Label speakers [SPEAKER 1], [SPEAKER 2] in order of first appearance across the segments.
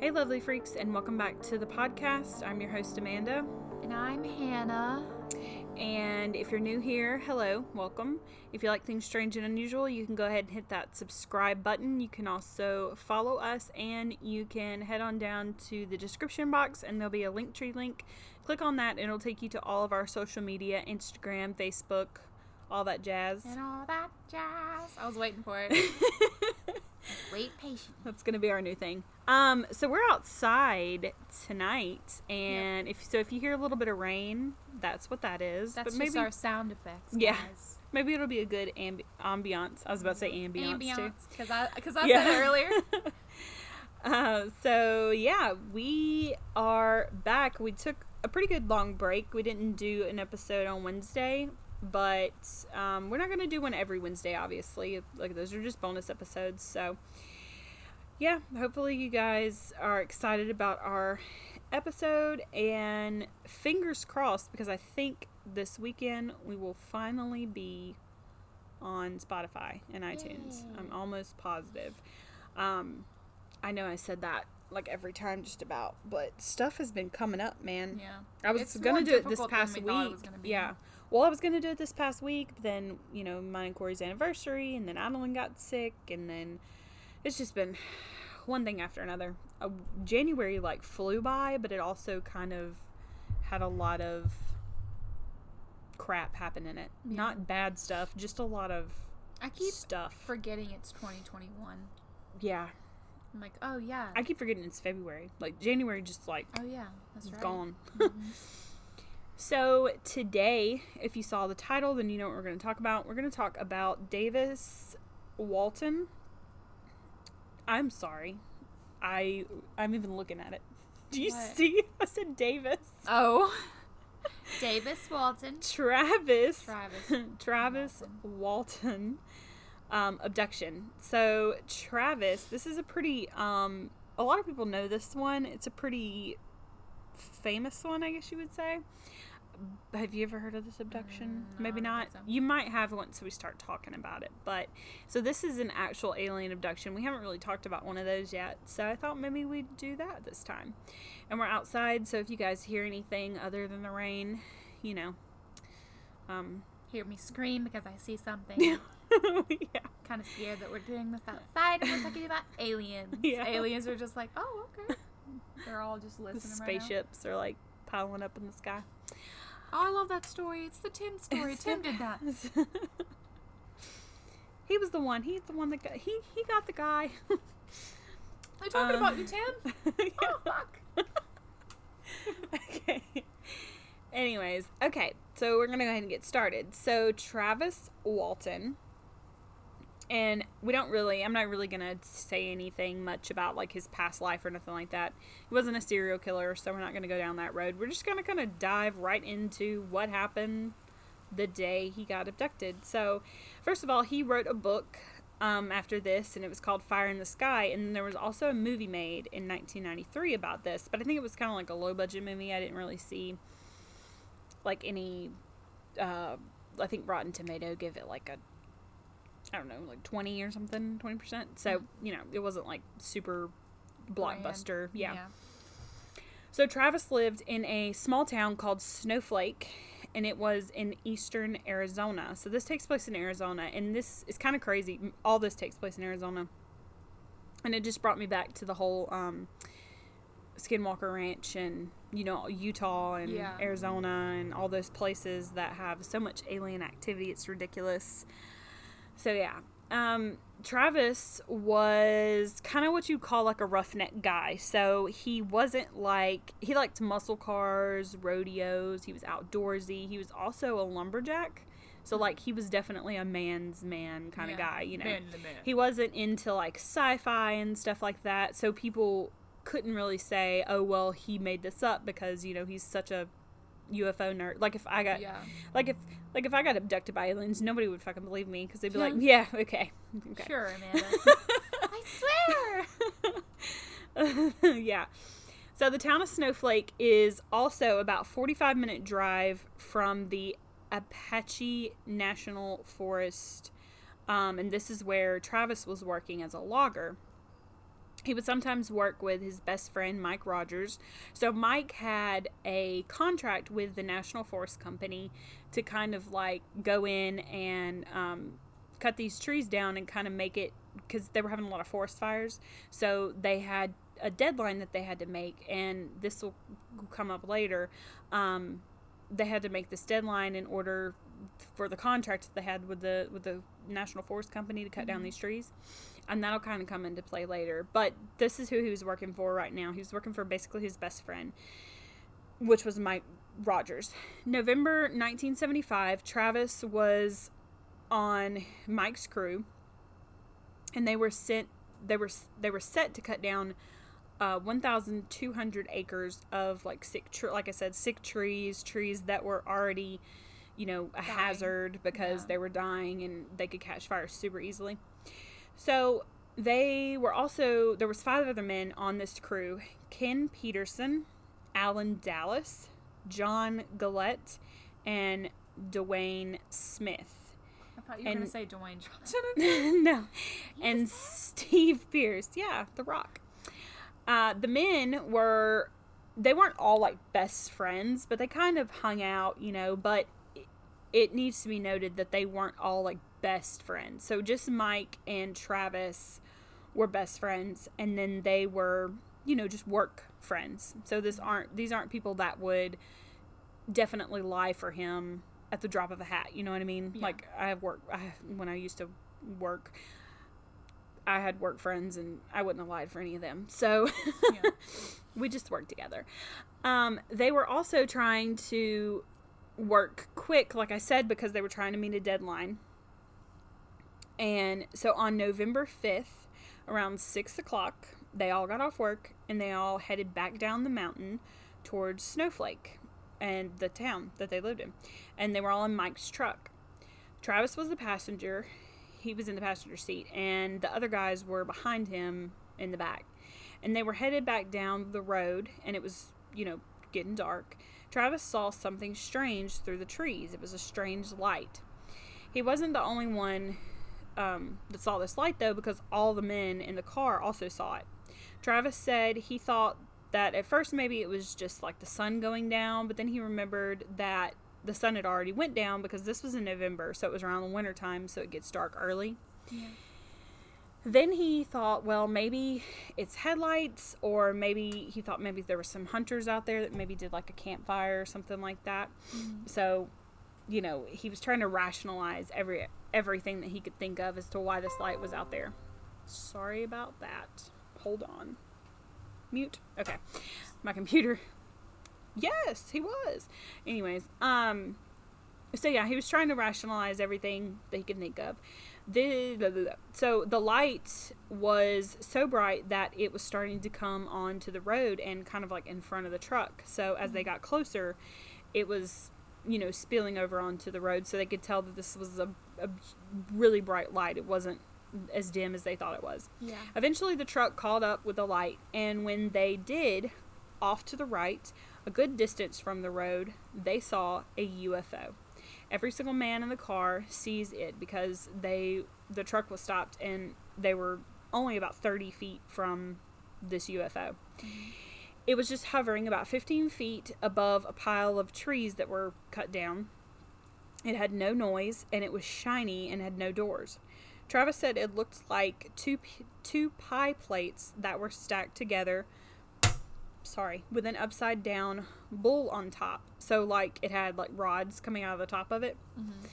[SPEAKER 1] Hey, lovely freaks, and welcome back to the podcast. I'm your host, Amanda.
[SPEAKER 2] And I'm Hannah.
[SPEAKER 1] And if you're new here, hello, welcome. If you like things strange and unusual, you can go ahead and hit that subscribe button. You can also follow us, and you can head on down to the description box, and there'll be a link tree link. Click on that, and it'll take you to all of our social media Instagram, Facebook, all that jazz.
[SPEAKER 2] And all that jazz. I was waiting for it. Wait patiently.
[SPEAKER 1] That's gonna be our new thing. Um, so we're outside tonight, and if so, if you hear a little bit of rain, that's what that is.
[SPEAKER 2] That's
[SPEAKER 1] but maybe
[SPEAKER 2] just our sound effects.
[SPEAKER 1] Yeah. maybe it'll be a good ambi- ambiance. I was about to say ambiance, too.
[SPEAKER 2] Because I, cause I
[SPEAKER 1] Yeah.
[SPEAKER 2] said earlier.
[SPEAKER 1] Uh, so yeah, we are back. We took a pretty good long break. We didn't do an episode on Wednesday, but um, we're not going to do one every Wednesday. Obviously, like those are just bonus episodes. So yeah, hopefully you guys are excited about our episode and fingers crossed because I think this weekend we will finally be on Spotify and iTunes.
[SPEAKER 2] Yay.
[SPEAKER 1] I'm almost positive. Um, I know I said that like every time just about, but stuff has been coming up, man.
[SPEAKER 2] yeah.
[SPEAKER 1] I was
[SPEAKER 2] It's
[SPEAKER 1] gonna do it this past week.
[SPEAKER 2] it was gonna be.
[SPEAKER 1] Yeah. Well, I was gonna do it this past week, but then you know mine and Corey's anniversary, and then Adeline got sick, and then it's just been one thing after another. Uh, January like flew by, but it also kind of had a lot of crap happen in it.
[SPEAKER 2] Yeah.
[SPEAKER 1] Not bad stuff, just a lot of
[SPEAKER 2] I keep
[SPEAKER 1] stuff.
[SPEAKER 2] forgetting it's 2021.
[SPEAKER 1] yeah,
[SPEAKER 2] I'm like, oh, yeah.
[SPEAKER 1] I keep forgetting it's February. Like January, just like
[SPEAKER 2] oh, yeah. That's right.
[SPEAKER 1] gone.
[SPEAKER 2] Mhm.
[SPEAKER 1] So, today, if you saw the title, then you know what we're going to talk about. We're going to talk about Davis Walton. I'm sorry. I I'm even looking at it. Do you
[SPEAKER 2] What?
[SPEAKER 1] see? I said Davis.
[SPEAKER 2] oh. Davis Walton.
[SPEAKER 1] Travis.
[SPEAKER 2] Travis.
[SPEAKER 1] Travis Walton. Um, abduction. So Travis, this is a pretty um a lot of people know this one. It's a pretty famous one, I guess you would say. Have you ever heard of this abduction?
[SPEAKER 2] Mm, no,
[SPEAKER 1] Maybe
[SPEAKER 2] don't so.
[SPEAKER 1] You might have once we start talking about it. But so this is an actual alien abduction. We haven't really talked about one of those yet. So I thought maybe we'd do that this time. And we're outside, so if you guys hear anything other than the rain, you know, um,
[SPEAKER 2] Hear me scream because I see something.
[SPEAKER 1] yeah.
[SPEAKER 2] kind of scared that we're doing this outside and we're talking about aliens.
[SPEAKER 1] Yeah.
[SPEAKER 2] Aliens are just like, oh, okay. They're all just
[SPEAKER 1] The
[SPEAKER 2] listening right now.
[SPEAKER 1] spaceships are like piling up in the sky.
[SPEAKER 2] Oh, I love that story. It's the Tim story. Tim did that.
[SPEAKER 1] he was the one. He's the one that got. He he got the guy.
[SPEAKER 2] Are you talking
[SPEAKER 1] Um,
[SPEAKER 2] about you, Tim? Oh, fuck.
[SPEAKER 1] okay. Anyways, okay. So we're gonna go ahead and get started. So Travis Walton. And we don't really, I'm not really gonna say anything much about like his past life or nothing like that. He wasn't a serial killer, so we're not gonna go down that road. We're just gonna kind of dive right into what happened the day he got abducted. So, first of all, he wrote a book um, after this, and it was called Fire in the Sky. And there was also a movie made in 1993 about this, but I think it was kind of like a low budget movie. I didn't really see like any. Uh, I think Rotten Tomato give it like a. I don't know, like 20 or something, 20%. So, you know, it wasn't like super blockbuster. yeah. So Travis lived in a small town called Snowflake, and it was in eastern Arizona. So this takes place in Arizona, and this is kind of crazy. All this takes place in Arizona, and it just brought me back to the whole um, Skinwalker Ranch and you know Utah and
[SPEAKER 2] Yeah.
[SPEAKER 1] Arizona and all those places that have so much alien activity. It's ridiculous. So yeah. Um, Travis was kind of what you'd call like a roughneck guy. So he wasn't like he liked muscle cars, rodeos. He was outdoorsy. He was also a lumberjack. So like he was definitely a man's man kind of
[SPEAKER 2] Yeah.
[SPEAKER 1] guy, you know.
[SPEAKER 2] Man man.
[SPEAKER 1] He wasn't into like sci-fi and stuff like that. So people couldn't really say, "Oh, well, he made this up because, you know, he's such a UFO nerd." Like if I got
[SPEAKER 2] yeah.
[SPEAKER 1] like if like if I got abducted by aliens, nobody would fucking believe me because they'd be
[SPEAKER 2] Yeah.
[SPEAKER 1] like, "Yeah, okay." okay.
[SPEAKER 2] Sure, Amanda. I swear.
[SPEAKER 1] yeah. So the town of Snowflake is also about 45 minute drive from the Apache National Forest. Um, and this is where Travis was working as a logger. He would sometimes work with his best friend Mike Rogers. So Mike had a contract with the National Forest Company to kind of like go in and um, cut these trees down and kind of make it because they were having a lot of forest fires. So they had a deadline that they had to make, and this will come up later. Um, they had to make this deadline in order for the contract that they had with the with the National Forest Company to cut down these trees, and that'll kind of come into play later. But this is who he was working for right now. He was working for basically his best friend, which was Mike Rogers. November 1975, Travis was on Mike's crew, and they were sent. They were they were set to cut down uh, 1,200 acres of like sick, tr- like I said, sick trees, trees that were already, you know, a
[SPEAKER 2] Dying.
[SPEAKER 1] hazard because
[SPEAKER 2] Yeah.
[SPEAKER 1] they were dying and they could catch fire super easily. So they were also there was five other men on this crew: Ken Peterson, Alan Dallas, John Gillette, and Dwayne Smith.
[SPEAKER 2] I thought you were
[SPEAKER 1] And-
[SPEAKER 2] gonna say Dwayne Johnson.
[SPEAKER 1] no. And Steve Pierce. Yeah, The Rock. Uh, the men were, they weren't all like best friends, but they kind of hung out, you know. But it, it needs to be noted that they weren't all like best friends. So just Mike and Travis were best friends, and then they were, you know, just work friends. So this aren't these aren't people that would definitely lie for him at the drop of a hat. You know what I mean?
[SPEAKER 2] Yeah.
[SPEAKER 1] Like I have work. I when I used to work, I had work friends, and I wouldn't have lied for any of them. So
[SPEAKER 2] Yeah.
[SPEAKER 1] we just worked together. Um, they were also trying to work quick, like I said, because they were trying to meet a deadline. And so on November 5th, around 6 o'clock, they all got off work and they all headed back down the mountain towards Snowflake and the town that they lived in. And they were all in Mike's truck. Travis was the passenger. He was in the passenger seat, and the other guys were behind him in the back. And they were headed back down the road, and it was, you know, getting dark. Travis saw something strange through the trees. It was a strange light. He wasn't the only one um, that saw this light, though, because all the men in the car also saw it. Travis said he thought that at first maybe it was just like the sun going down, but then he remembered that the sun had already went down because this was in November, so it was around the winter time, so it gets dark early.
[SPEAKER 2] Yeah.
[SPEAKER 1] Then he thought, well, maybe it's headlights, or maybe he thought maybe there were some hunters out there that maybe did like a campfire or something like that. So, you know, he was trying to rationalize every everything that he could think of as to why this light was out there. Sorry about that. Hold on. Mute. Okay. My computer. Yes, he was. Anyways, um so yeah, he was trying to rationalize everything that he could think of. The, blah, blah, blah. So the light was so bright that it was starting to come onto the road and kind of like in front of the truck. So as they got closer, it was, you know, spilling over onto the road. So they could tell that this was a, a really bright light. It wasn't as dim as they thought it was.
[SPEAKER 2] Yeah.
[SPEAKER 1] Eventually, the truck caught up with the light, and when they did, off to the right, a good distance from the road, they saw a UFO. Every single man in the car sees it because they the truck was stopped and they were only about 30 feet from this UFO. Mm-hmm. It was just hovering about 15 feet above a pile of trees that were cut down. It had no noise and it was shiny and had no doors. Travis said it looked like two two pie plates that were stacked together. Sorry, with an upside down bull on top. So like it had like rods coming out of the top of it. Mm-hmm.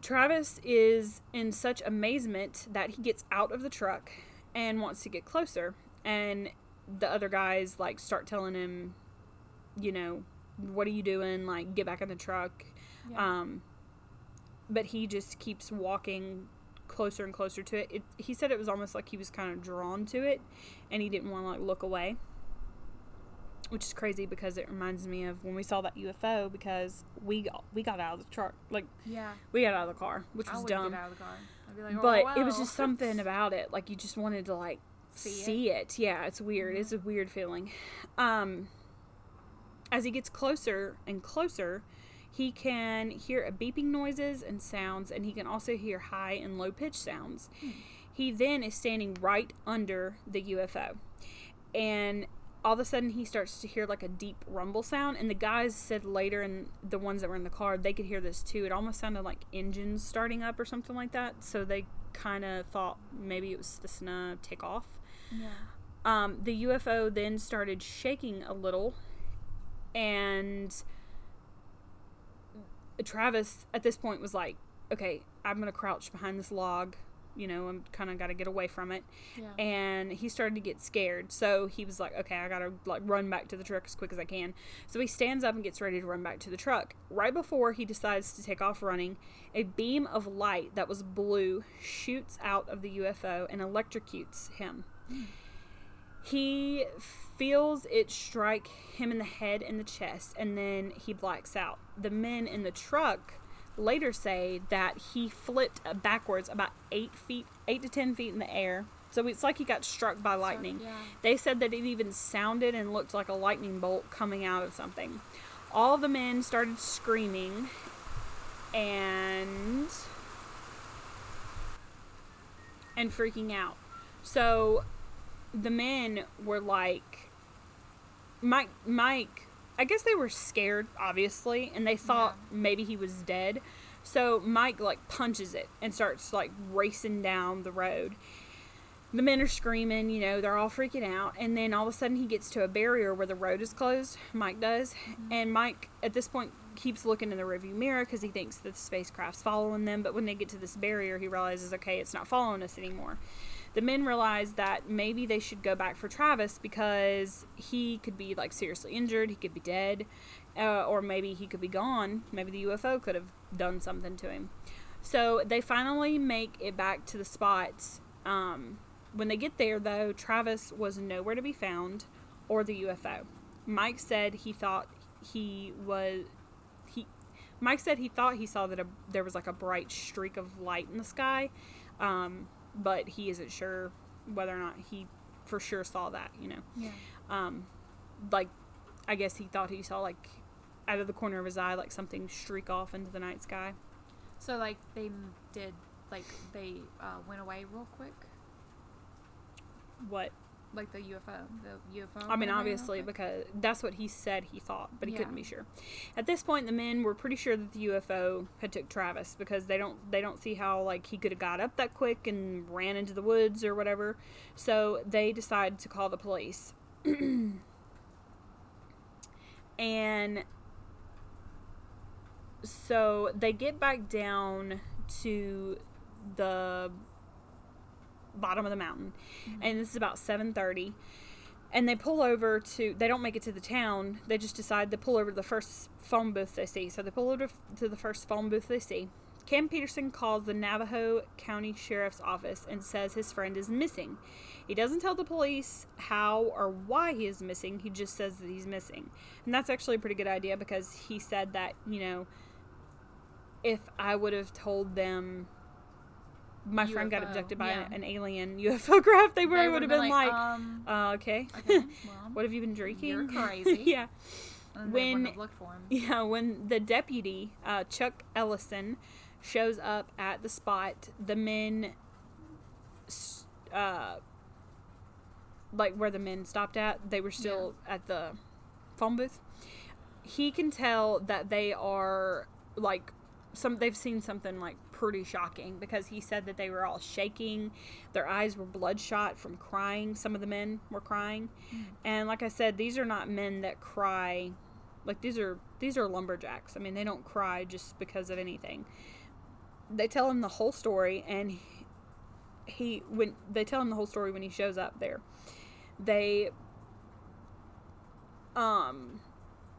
[SPEAKER 1] Travis is in such amazement that he gets out of the truck and wants to get closer and the other guys like start telling him, you know, what are you doing? Like get back in the truck.
[SPEAKER 2] Yeah.
[SPEAKER 1] Um, but he just keeps walking closer and closer to it. it. He said it was almost like he was kind of drawn to it, and he didn't want to like look away. Which is crazy because it reminds me of when we saw that UFO because we got we got out of the truck like
[SPEAKER 2] yeah.
[SPEAKER 1] we got out of the car, which
[SPEAKER 2] I
[SPEAKER 1] was dumb.
[SPEAKER 2] get out of the car. I'd be like, oh,
[SPEAKER 1] but it was just something about it like you just wanted to like
[SPEAKER 2] See it?
[SPEAKER 1] see it. Yeah, it's weird. It's a weird feeling. Um, as he gets closer and closer, he can hear a beeping noises and sounds, and he can also hear high and low pitch sounds. He then is standing right under the UFO. And all of a sudden he starts to hear like a deep rumble sound and the guys said later and the ones that were in the car they could hear this too it almost sounded like engines starting up or something like that so they kind of thought maybe it was just gonna take off
[SPEAKER 2] Yeah.
[SPEAKER 1] um, the ufo then started shaking a little and travis at this point was like okay i'm gonna crouch behind this log you know i'm kind of gotta get away from it
[SPEAKER 2] Yeah.
[SPEAKER 1] and he started to get scared. So he was like, "Okay, I gotta like run back to the truck as quick as I can." So he stands up and gets ready to run back to the truck. Right before he decides to take off running, a beam of light that was blue shoots out of the UFO and electrocutes him. He feels it strike him in the head and the chest, and then he blacks out. The men in the truck later say that he flipped backwards about eight feet, eight to ten feet in the air. So it's like he got struck by lightning.
[SPEAKER 2] yeah.
[SPEAKER 1] They said that it even sounded and looked like a lightning bolt coming out of something. All the men started screaming, and and freaking out. So the men were like, Mike, Mike. I guess they were scared, obviously, and they thought maybe he was dead. So Mike like punches it and starts like racing down the road. The men are screaming, you know, they're all freaking out, and then all of a sudden he gets to a barrier where the road is closed. Mike does, mm-hmm. and Mike at this point keeps looking in the rearview mirror because he thinks that the spacecraft's following them. But when they get to this barrier, he realizes, okay, it's not following us anymore. The men realize that maybe they should go back for Travis because he could be like seriously injured, he could be dead, uh, or maybe he could be gone. Maybe the UFO could have done something to him. So they finally make it back to the spots. Um, when they get there, though, Travis was nowhere to be found, or the UFO. Mike said he thought he was he. Mike said he thought he saw that a, there was like a bright streak of light in the sky, um, but he isn't sure whether or not he for sure saw that. You know,
[SPEAKER 2] Yeah.
[SPEAKER 1] um, like I guess he thought he saw like out of the corner of his eye like something streak off into the night sky.
[SPEAKER 2] So like they did like they uh, went away real quick,
[SPEAKER 1] What
[SPEAKER 2] like the UFO, the UFO.
[SPEAKER 1] I mean,
[SPEAKER 2] went away real
[SPEAKER 1] obviously, because that's what he said he thought, but he couldn't be sure. At this point, the men were pretty sure that the UFO had took Travis because they don't they don't see how like he could have got up that quick and ran into the woods or whatever. So they decide to call the police, and so they get back down to the bottom of the mountain. And this is about 7.30 and they pull over to they don't make it to the town. They just decide to pull over to the first phone booth they see. So they pull over to the first phone booth they see. Ken peterson calls the navajo county sheriff's office and says his friend is missing. He doesn't tell the police how or why he is missing. He just says that he's missing. And that's actually a pretty good idea because he said that you know if i would have told them my friend got
[SPEAKER 2] UFO,
[SPEAKER 1] abducted by
[SPEAKER 2] yeah.
[SPEAKER 1] an alien UFO craft, they probably would have been like,
[SPEAKER 2] um,
[SPEAKER 1] uh, okay.
[SPEAKER 2] okay, well,
[SPEAKER 1] what have you been drinking?
[SPEAKER 2] You're crazy.
[SPEAKER 1] yeah.
[SPEAKER 2] and
[SPEAKER 1] when-
[SPEAKER 2] wouldn't have looked for him.
[SPEAKER 1] Yeah, when the deputy, uh, Chuck Ellison, shows up at the spot, the men, uh, like where the men stopped at, they were still at the phone booth. He can tell that they are like some. They've seen something like pretty shocking because he said that they were all shaking, their eyes were bloodshot from crying. Some of the men were crying, and like I said, these are not men that cry like these are these are lumberjacks. I mean, they don't cry just because of anything. They tell him the whole story, and he, he when they tell him the whole story when he shows up there, they um,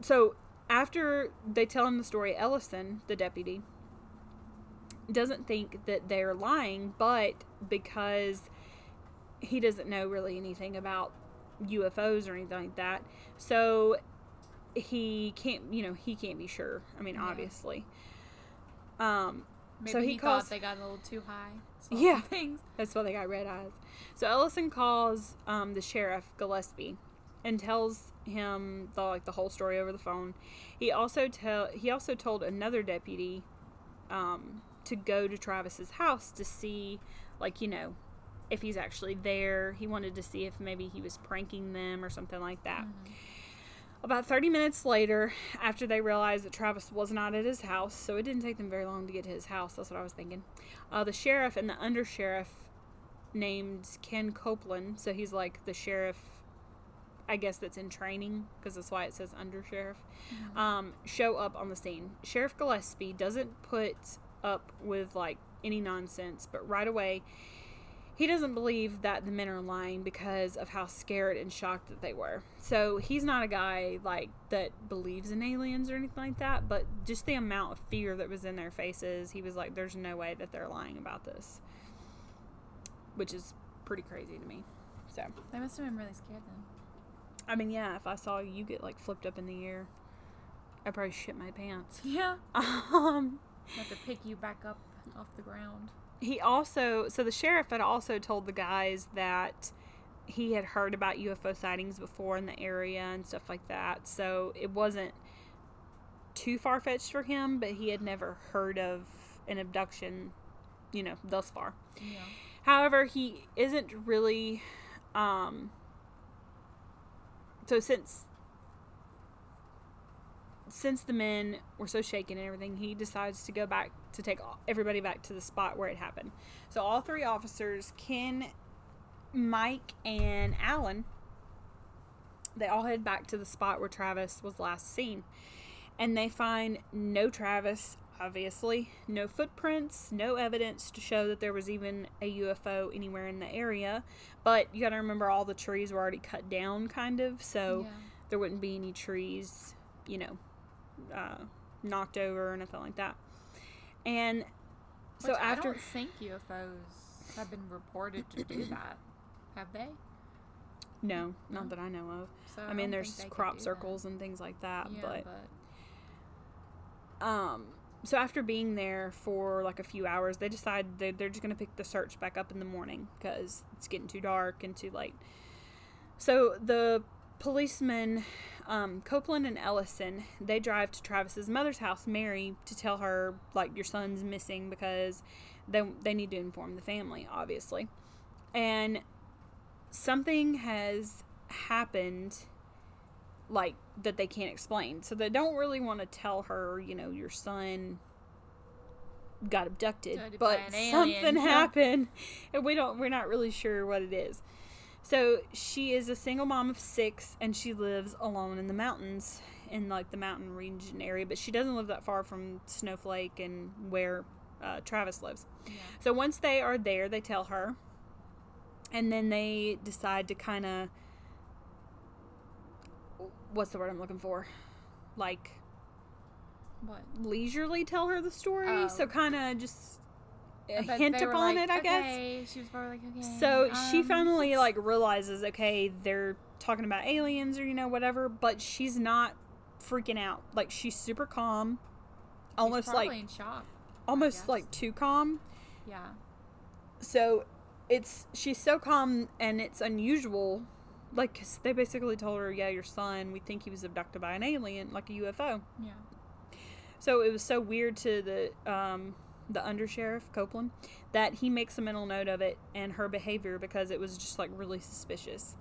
[SPEAKER 1] so after they tell him the story, Ellison, the deputy, doesn't think that they're lying, but because he doesn't know really anything about UFOs or anything like that, so he can't you know he can't be sure i mean
[SPEAKER 2] Yeah.
[SPEAKER 1] obviously um
[SPEAKER 2] Maybe
[SPEAKER 1] so he,
[SPEAKER 2] he,
[SPEAKER 1] calls
[SPEAKER 2] thought they got a little too high.
[SPEAKER 1] Yeah.
[SPEAKER 2] things.
[SPEAKER 1] that's why they got red eyes so ellison calls um the sheriff gillespie and tells him the like the whole story over the phone he also tell he also told another deputy um to go to travis's house to see like you know if he's actually there. He wanted to see if maybe he was pranking them or something like that. About 30 minutes later, after they realized that Travis was not at his house, so it didn't take them very long to get to his house, that's what I was thinking. Uh, the sheriff and the undersheriff named Ken Copeland, so he's like the sheriff, I guess that's in training, because that's why it says undersheriff, um, show up on the scene. Sheriff Gillespie doesn't put up with like any nonsense, but right away, he doesn't believe that the men are lying because of how scared and shocked that they were. So he's not a guy like that believes in aliens or anything like that, but just the amount of fear that was in their faces, he was like, "There's no way that they're lying about this," which is pretty crazy to me. So
[SPEAKER 2] They must have been really scared then.
[SPEAKER 1] I mean, yeah, if I saw you get like flipped up in the air, I'd probably shit my pants.
[SPEAKER 2] Yeah.
[SPEAKER 1] Um.
[SPEAKER 2] Have to pick you back up off the ground.
[SPEAKER 1] he also so the sheriff had also told the guys that he had heard about UFO sightings before in the area and stuff like that. So it wasn't too far fetched for him, but he had never heard of an abduction, you know, thus far.
[SPEAKER 2] Yeah.
[SPEAKER 1] However, he isn't really um so since since the men were so shaken and everything, he decides to go back to take everybody back to the spot where it happened. So all three officers, Ken, Mike, and Alan, they all head back to the spot where Travis was last seen. And they find no Travis, obviously, no footprints, no evidence to show that there was even a UFO anywhere in the area. But you got to remember all the trees were already cut down, kind of, so
[SPEAKER 2] yeah.
[SPEAKER 1] there wouldn't be any trees, you know, uh, knocked over or nothing like that. And so
[SPEAKER 2] Which I
[SPEAKER 1] after
[SPEAKER 2] don't think UFOs have been reported to do that, have they?
[SPEAKER 1] no, not
[SPEAKER 2] No.
[SPEAKER 1] that I know of.
[SPEAKER 2] So
[SPEAKER 1] I, mean,
[SPEAKER 2] think
[SPEAKER 1] there's crop
[SPEAKER 2] do that.
[SPEAKER 1] circles and things like that,
[SPEAKER 2] Yeah,
[SPEAKER 1] but
[SPEAKER 2] but
[SPEAKER 1] um so after being there for like a few hours they decide they, they're just going to pick the search back up in the morning because it's getting too dark and too late so the policemen um, copeland and ellison they drive to travis's mother's house mary to tell her like your son's missing because they, they need to inform the family obviously and something has happened like that they can't explain. So they don't really want to tell her, you know, your son got abducted, but
[SPEAKER 2] an alien,
[SPEAKER 1] something happened, and we don't we're not really sure what it is. So she is a single mom of 6 and she lives alone in the mountains in like the mountain region area, but she doesn't live that far from Snowflake and where uh, Travis lives.
[SPEAKER 2] yeah.
[SPEAKER 1] So once they are there, they tell her, and then they decide to kind of what's the word I'm looking for? Like
[SPEAKER 2] What?
[SPEAKER 1] leisurely tell her the story.
[SPEAKER 2] Oh.
[SPEAKER 1] So kind of just
[SPEAKER 2] But
[SPEAKER 1] hint upon
[SPEAKER 2] like,
[SPEAKER 1] it, I guess.
[SPEAKER 2] She was probably like, okay.
[SPEAKER 1] So she
[SPEAKER 2] um,
[SPEAKER 1] finally like realizes, okay, they're talking about aliens or you know whatever, but she's not freaking out. Like she's super calm,
[SPEAKER 2] she's
[SPEAKER 1] almost like
[SPEAKER 2] in shock.
[SPEAKER 1] almost like too calm.
[SPEAKER 2] Yeah.
[SPEAKER 1] so it's she's so calm and it's unusual like 'cause they basically told her yeah your son we think he was abducted by an alien like a ufo
[SPEAKER 2] Yeah.
[SPEAKER 1] so it was so weird to the um the undersheriff copeland that he makes a mental note of it and her behavior because it was just like really suspicious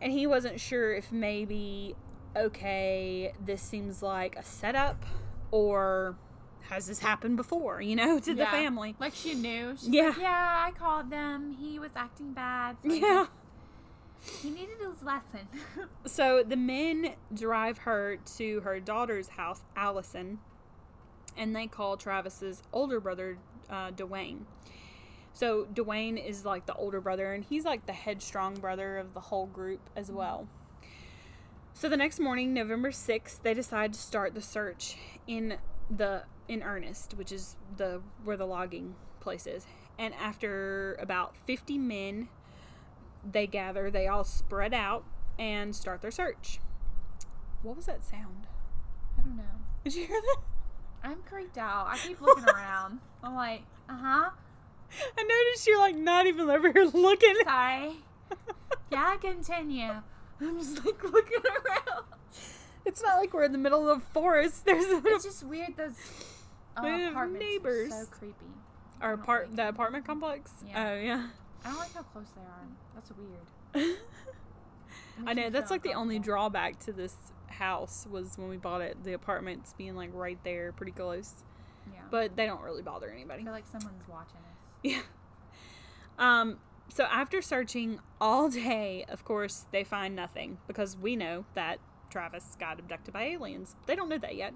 [SPEAKER 1] and he wasn't sure if maybe okay this seems like a setup or has this happened before you know to the family
[SPEAKER 2] Like she knew. She's
[SPEAKER 1] Yeah.
[SPEAKER 2] Like, yeah, I called them. He was acting bad. So
[SPEAKER 1] yeah
[SPEAKER 2] He needed his lesson.
[SPEAKER 1] So the men drive her to her daughter's house, Allison, and they call Travis's older brother, uh, Dwayne. So Dwayne is like the older brother, and he's like the headstrong brother of the whole group as well. So the next morning, November sixth, they decide to start the search in the in earnest, which is the where the logging place is. And after about fifty men they gather, they all spread out and start their search. What was that sound?
[SPEAKER 2] I don't know.
[SPEAKER 1] Did you hear that?
[SPEAKER 2] I'm creeped out. I keep looking around. I'm like, uh huh.
[SPEAKER 1] I noticed you're like not even over here looking.
[SPEAKER 2] Sorry. Yeah, continue. I'm just like looking around.
[SPEAKER 1] It's not like we're in the middle of the forest. There's a
[SPEAKER 2] It's just weird. Those uh, apartments
[SPEAKER 1] neighbors.
[SPEAKER 2] are so creepy.
[SPEAKER 1] our apart
[SPEAKER 2] like
[SPEAKER 1] the
[SPEAKER 2] it.
[SPEAKER 1] apartment complex.
[SPEAKER 2] Yeah.
[SPEAKER 1] Oh yeah.
[SPEAKER 2] I don't like how close they are. That's weird.
[SPEAKER 1] I know that's like the only drawback to this house was when we bought it, the apartments being like right there, pretty close.
[SPEAKER 2] Yeah.
[SPEAKER 1] But they don't really bother
[SPEAKER 2] I
[SPEAKER 1] anybody.
[SPEAKER 2] feel like someone's watching us.
[SPEAKER 1] Yeah. Um. So after searching all day, of course, they find nothing because we know that Travis got abducted by aliens. They don't know that yet.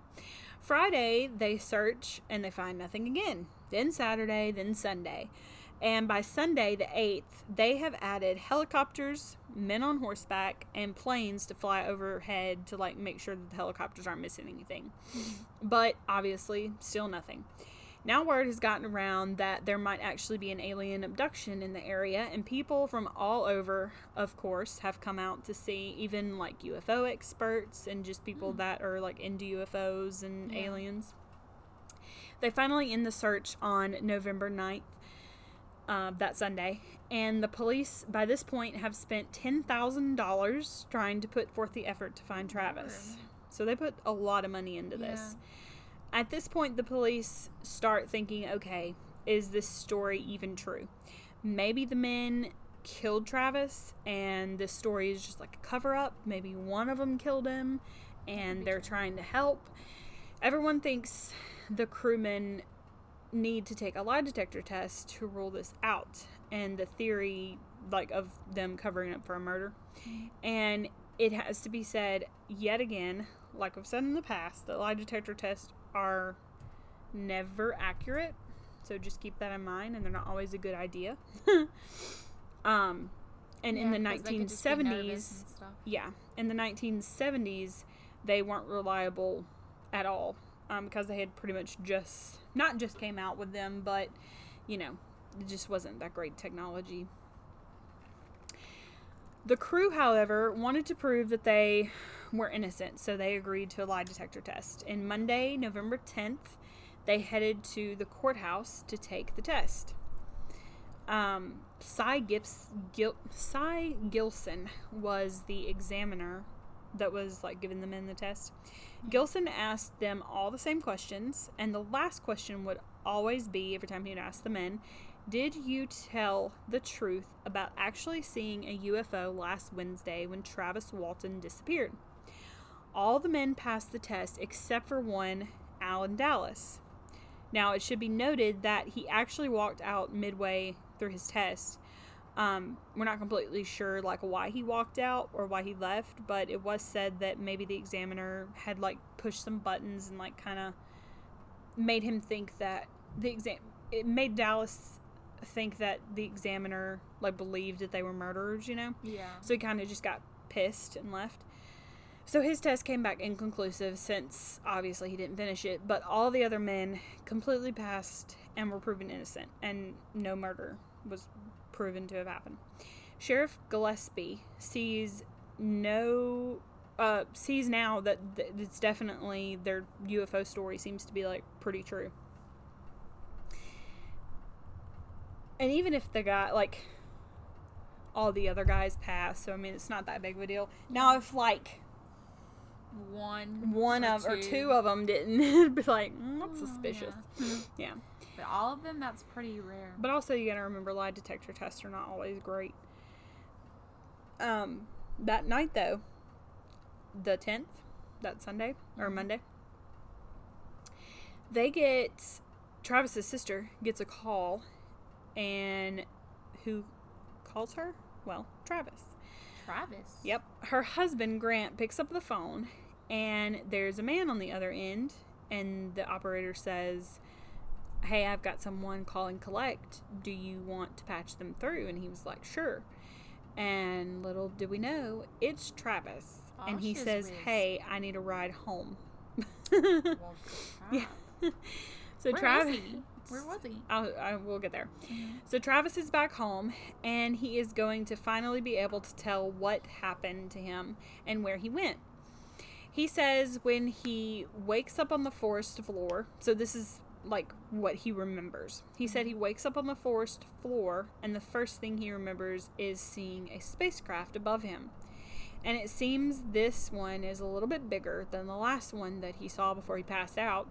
[SPEAKER 1] Friday, they search and they find nothing again. Then Saturday, then Sunday. And by Sunday, the 8th, they have added helicopters, men on horseback, and planes to fly overhead to like make sure that the helicopters aren't missing anything. Mm-hmm. But obviously, still nothing. Now, word has gotten around that there might actually be an alien abduction in the area, and people from all over, of course, have come out to see, even like UFO experts and just people mm. that are like into UFOs and
[SPEAKER 2] Yeah.
[SPEAKER 1] aliens. They finally end the search on November 9th, uh, that Sunday, and the police by this point have spent $10,000 trying to put forth the effort to find Travis. So they put a lot of money into this. At this point, the police start thinking, okay, is this story even true? Maybe the men killed Travis and this story is just like a cover up. Maybe one of them killed him and they're trying to help. Everyone thinks the crewmen need to take a lie detector test to rule this out and the theory like of them covering up for a murder. And it has to be said yet again, like I've said in the past, that lie detector tests are never accurate. So just keep that in mind, and they're not always a good idea. um, and in the
[SPEAKER 2] Yeah, 'cause they could just be nervous
[SPEAKER 1] 1970s, yeah, in the 1970s, they weren't reliable at all um, because they had pretty much just not just came out with them, but you know, it just wasn't that great technology. The crew, however, wanted to prove that they were innocent, so they agreed to a lie detector test. And Monday, November 10th, they headed to the courthouse to take the test. Um, Cy, Gips, Gil, Cy Gilson was the examiner that was like giving them in the test. Gilson asked them all the same questions, and the last question would always be every time he'd ask the men, Did you tell the truth about actually seeing a UFO last Wednesday when Travis Walton disappeared? All the men passed the test except for one, Alan Dallas. Now, it should be noted that he actually walked out midway through his test. Um, we're not completely sure like why he walked out or why he left, but it was said that maybe the examiner had like pushed some buttons and like kind of made him think that the exam it made Dallas think that the examiner like believed that they were murderers, you know?
[SPEAKER 2] Yeah.
[SPEAKER 1] So he kind of just got pissed and left. So his test came back inconclusive since obviously he didn't finish it, but all the other men completely passed and were proven innocent, and no murder was proven to have happened. Sheriff Gillespie sees no uh, sees now that th- it's definitely their UFO story seems to be like pretty true. And even if the guy like all the other guys pass, so I mean it's not that big of a deal. Now if like
[SPEAKER 2] One.
[SPEAKER 1] one
[SPEAKER 2] or
[SPEAKER 1] of or two of them didn't, it'd be like mm, that's
[SPEAKER 2] Oh,
[SPEAKER 1] suspicious.
[SPEAKER 2] yeah.
[SPEAKER 1] Yeah.
[SPEAKER 2] But all of them, that's pretty rare.
[SPEAKER 1] But also, you gotta remember lie detector tests are not always great. Um, that night though, the tenth, that Sunday or
[SPEAKER 2] Mhm.
[SPEAKER 1] Monday, they get Travis's sister gets a call, and who calls her? Well, Travis.
[SPEAKER 2] Travis.
[SPEAKER 1] Yep. Her husband, Grant, picks up the phone, and there's a man on the other end, and the operator says, Hey, I've got someone calling collect. Do you want to patch them through? And he was like, Sure. And little did we know, it's Travis.
[SPEAKER 2] Aw,
[SPEAKER 1] and he says,
[SPEAKER 2] whiz.
[SPEAKER 1] Hey, I need a ride home.
[SPEAKER 2] Well,
[SPEAKER 1] Yeah. so
[SPEAKER 2] Where
[SPEAKER 1] Travis.
[SPEAKER 2] Where was he?
[SPEAKER 1] I'll, I will get there.
[SPEAKER 2] Mhm.
[SPEAKER 1] So Travis is back home and he is going to finally be able to tell what happened to him and where he went. He says when he wakes up on the forest floor, so this is like what he remembers. He said he wakes up on the forest floor and the first thing he remembers is seeing a spacecraft above him. And it seems this one is a little bit bigger than the last one that he saw before he passed out.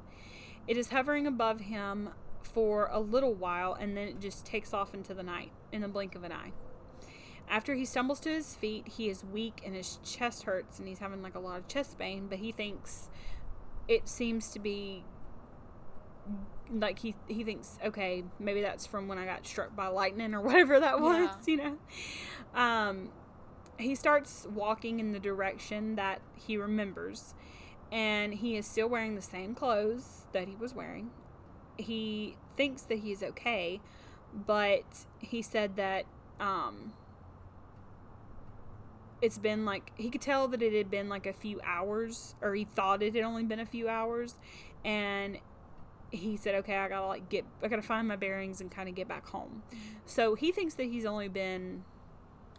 [SPEAKER 1] It is hovering above him for a little while and then it just takes off into the night. in the blink of an eye. After he stumbles to his feet, he is weak and his chest hurts and he's having like a lot of chest pain, but he thinks it seems to be like he he thinks okay, maybe that's from when I got struck by lightning or whatever that was,
[SPEAKER 2] Yeah.
[SPEAKER 1] you know. Um he starts walking in the direction that he remembers and he is still wearing the same clothes that he was wearing. He thinks that he is okay, but he said that um it's been like he could tell that it had been like a few hours or he thought it had only been a few hours and he said okay i gotta like get i gotta find my bearings and kind of get back home so he thinks that he's only been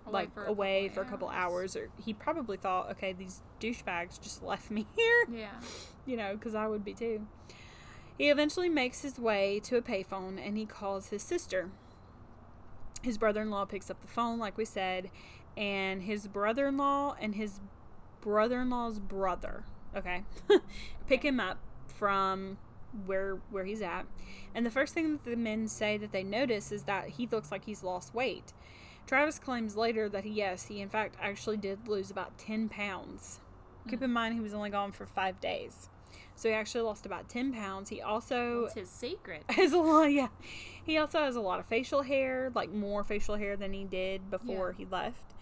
[SPEAKER 1] like
[SPEAKER 2] for
[SPEAKER 1] away for a couple hours or he probably thought okay these douchebags just left me here
[SPEAKER 2] Yeah.
[SPEAKER 1] you know, because I would be too. He eventually makes his way to a payphone and he calls his sister. His brother in law picks up the phone, like we said, and his brother in law and his brother in law's brother, okay, pick him up from where where he's at. And the first thing that the men say that they notice is that he looks like he's lost weight. Travis claims later that he, yes, he in fact actually did lose about 10 pounds. Mm. Keep in mind he was only gone for five days. So he actually lost about 10 pounds. He also
[SPEAKER 2] What's his secret?
[SPEAKER 1] has a lot, yeah. He also has a lot of facial hair, like more facial hair than he did before he left.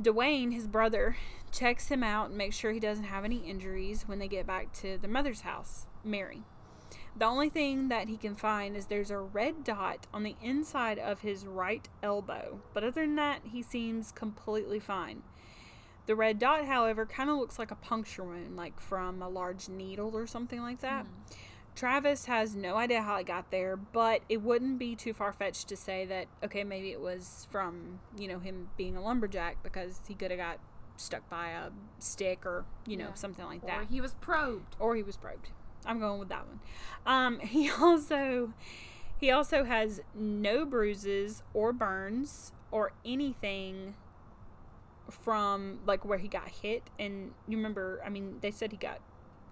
[SPEAKER 1] Dwayne, his brother, checks him out and makes sure he doesn't have any injuries when they get back to the mother's house, Mary. The only thing that he can find is there's a red dot on the inside of his right elbow, but other than that, he seems completely fine. The red dot, however, kind of looks like a puncture wound, like from a large needle or something like that. Hmm. Travis has no idea how it got there, but it wouldn't be too far fetched to say that, okay, maybe it was from, you know, him being a lumberjack because he could have got stuck by a stick or, you know,
[SPEAKER 2] Yeah.
[SPEAKER 1] something like
[SPEAKER 2] Or
[SPEAKER 1] that
[SPEAKER 2] he was probed.
[SPEAKER 1] or he was probed. I'm going with that one. Um, he also he also has no bruises or burns or anything from like where he got hit. And you remember, I mean, they said he got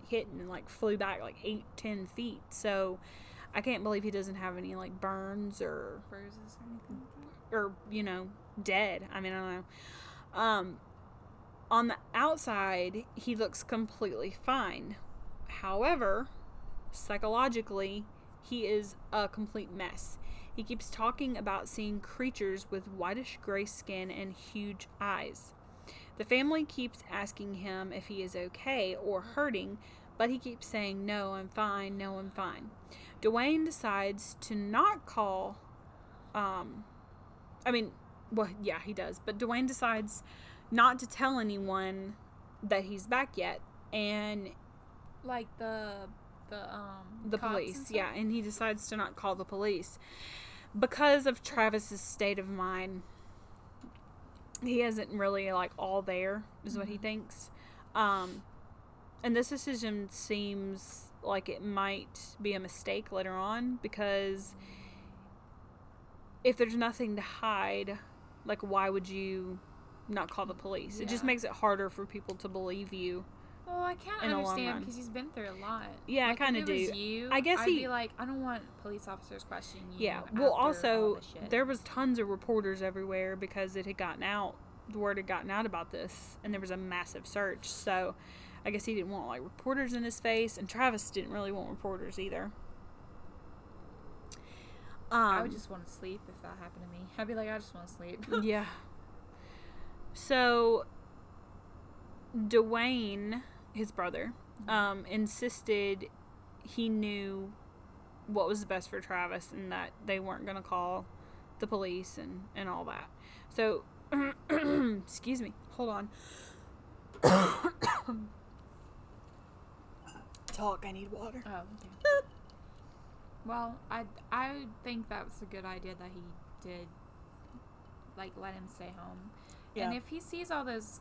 [SPEAKER 1] hit and like flew back like eight, ten feet. So I can't believe he doesn't have any like burns or
[SPEAKER 2] Bruises or anything
[SPEAKER 1] or you know dead i mean i don't know um on the outside he looks completely fine however psychologically he is a complete mess he keeps talking about seeing creatures with whitish gray skin and huge eyes the family keeps asking him if he is okay or hurting but he keeps saying no i'm fine no i'm fine dwayne decides to not call um I mean, well, yeah, he does. But Dwayne decides not to tell anyone that he's back yet, and
[SPEAKER 2] Like the the um
[SPEAKER 1] the
[SPEAKER 2] and
[SPEAKER 1] police,
[SPEAKER 2] stuff?
[SPEAKER 1] yeah, and he decides to not call the police because of Travis's state of mind. He isn't really like all there, is what he thinks. Um, and this decision seems like it might be a mistake later on because if there's nothing to hide, like why would you not call the police? It just makes it harder for people to believe you.
[SPEAKER 2] Well, I can't
[SPEAKER 1] in the long
[SPEAKER 2] understand because he's been through a lot.
[SPEAKER 1] Yeah, I
[SPEAKER 2] Like,
[SPEAKER 1] kinda
[SPEAKER 2] it was
[SPEAKER 1] do.
[SPEAKER 2] You,
[SPEAKER 1] I guess
[SPEAKER 2] I'd
[SPEAKER 1] he-
[SPEAKER 2] be like, I don't want police officers questioning you.
[SPEAKER 1] Yeah. Well, also there was tons of reporters everywhere because it had gotten out. The word had gotten out about this, and there was a massive search. So, I guess he didn't want like reporters in his face, and Travis didn't really want reporters either. Um,
[SPEAKER 2] I would just want to sleep if that happened to me. I'd be like, I just want to sleep.
[SPEAKER 1] yeah. So, Dwayne, his brother, um, insisted he knew what was best for Travis and that they weren't going to call the police and, and all that. So, excuse me. Hold on. Talk. I need water.
[SPEAKER 2] Oh, well, I I think that was a good idea that he did, like, let him stay home.
[SPEAKER 1] Yeah.
[SPEAKER 2] And if he sees all those,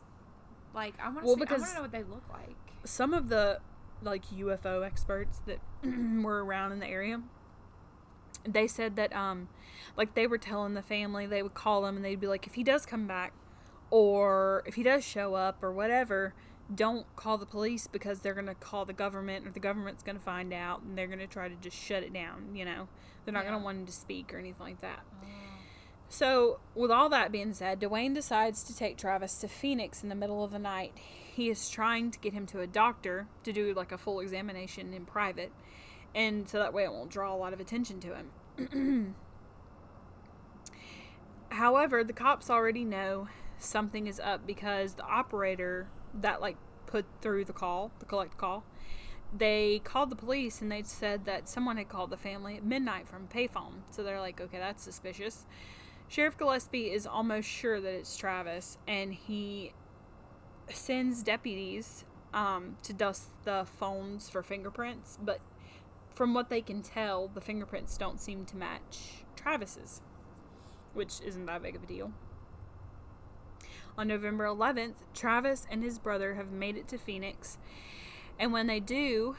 [SPEAKER 2] like, I want to
[SPEAKER 1] Well,
[SPEAKER 2] see, I want to know what they look like.
[SPEAKER 1] Some of the like UFO experts that were around in the area they said that um like they were telling the family they would call him and they'd be like if he does come back or if he does show up or whatever don't call the police because they're going to call the government or the government's going to find out and they're going to try to just shut it down you know? They're not going to want him to speak or anything like that. So, with all that being said, Dwayne decides to take Travis to Phoenix in the middle of the night. He is trying to get him to a doctor to do like a full examination in private, and so that way it won't draw a lot of attention to him. However, the cops already know something is up because the operator that like put through the call, the collect call, they called the police and they said that someone had called the family at midnight from payphone. So they're like, okay, that's suspicious. Sheriff Gillespie is almost sure that it's Travis, and he sends deputies um, to dust the phones for fingerprints. But from what they can tell, the fingerprints don't seem to match Travis's, which isn't that big of a deal. On November 11th, Travis and his brother have made it to Phoenix, and when they do,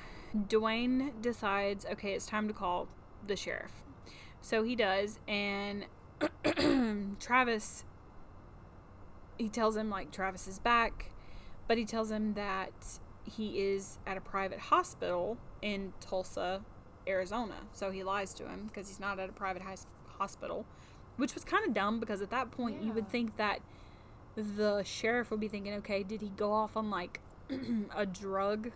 [SPEAKER 1] Duane decides, okay, it's time to call the sheriff. So he does, and Travis, he tells him like Travis is back, but he tells him that he is at a private hospital in Tulsa, Arizona. So he lies to him because he's not at a private hospital, which was kind of dumb because at that point you would think that the sheriff would be thinking, okay, did he go off on like a drug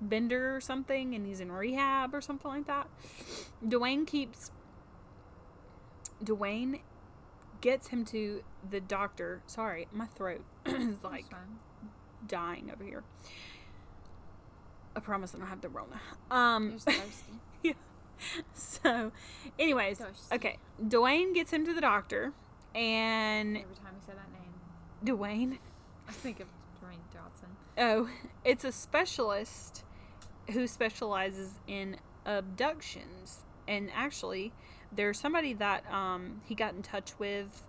[SPEAKER 1] bender or something and he's in rehab or something like that? Duane keeps Duane gets him to the doctor. Sorry, my throat is like. Dying over here. I promise I don't have the Rona. Um,
[SPEAKER 2] You're thirsty.
[SPEAKER 1] yeah. So, anyways,
[SPEAKER 2] Thirsty.
[SPEAKER 1] okay. Duane gets him to the doctor, and
[SPEAKER 2] Every time you say that name,
[SPEAKER 1] Duane,
[SPEAKER 2] I think of Dwayne Johnson.
[SPEAKER 1] oh, it's a specialist who specializes in abductions, and actually, there's somebody that um he got in touch with,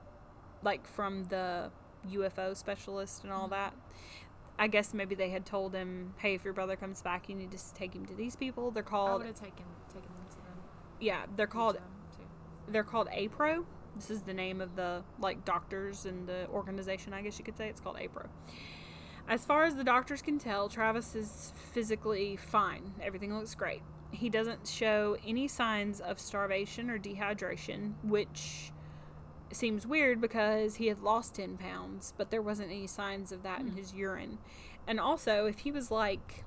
[SPEAKER 1] like from the UFO specialist and all that. I guess maybe they had told him, "Hey, if your brother comes back, you need to take him to these people." They're
[SPEAKER 2] I
[SPEAKER 1] called,
[SPEAKER 2] would have taken taken them to them.
[SPEAKER 1] yeah, they're called
[SPEAKER 2] too.
[SPEAKER 1] they're called APRO. This is the name of the like doctors and the organization, I guess you could say. It's called APRO. As far as the doctors can tell, Travis is physically fine. Everything looks great. He doesn't show any signs of starvation or dehydration, which seems weird because he had lost 10 pounds, but there wasn't any signs of that in hmm. his urine. And also, if he was like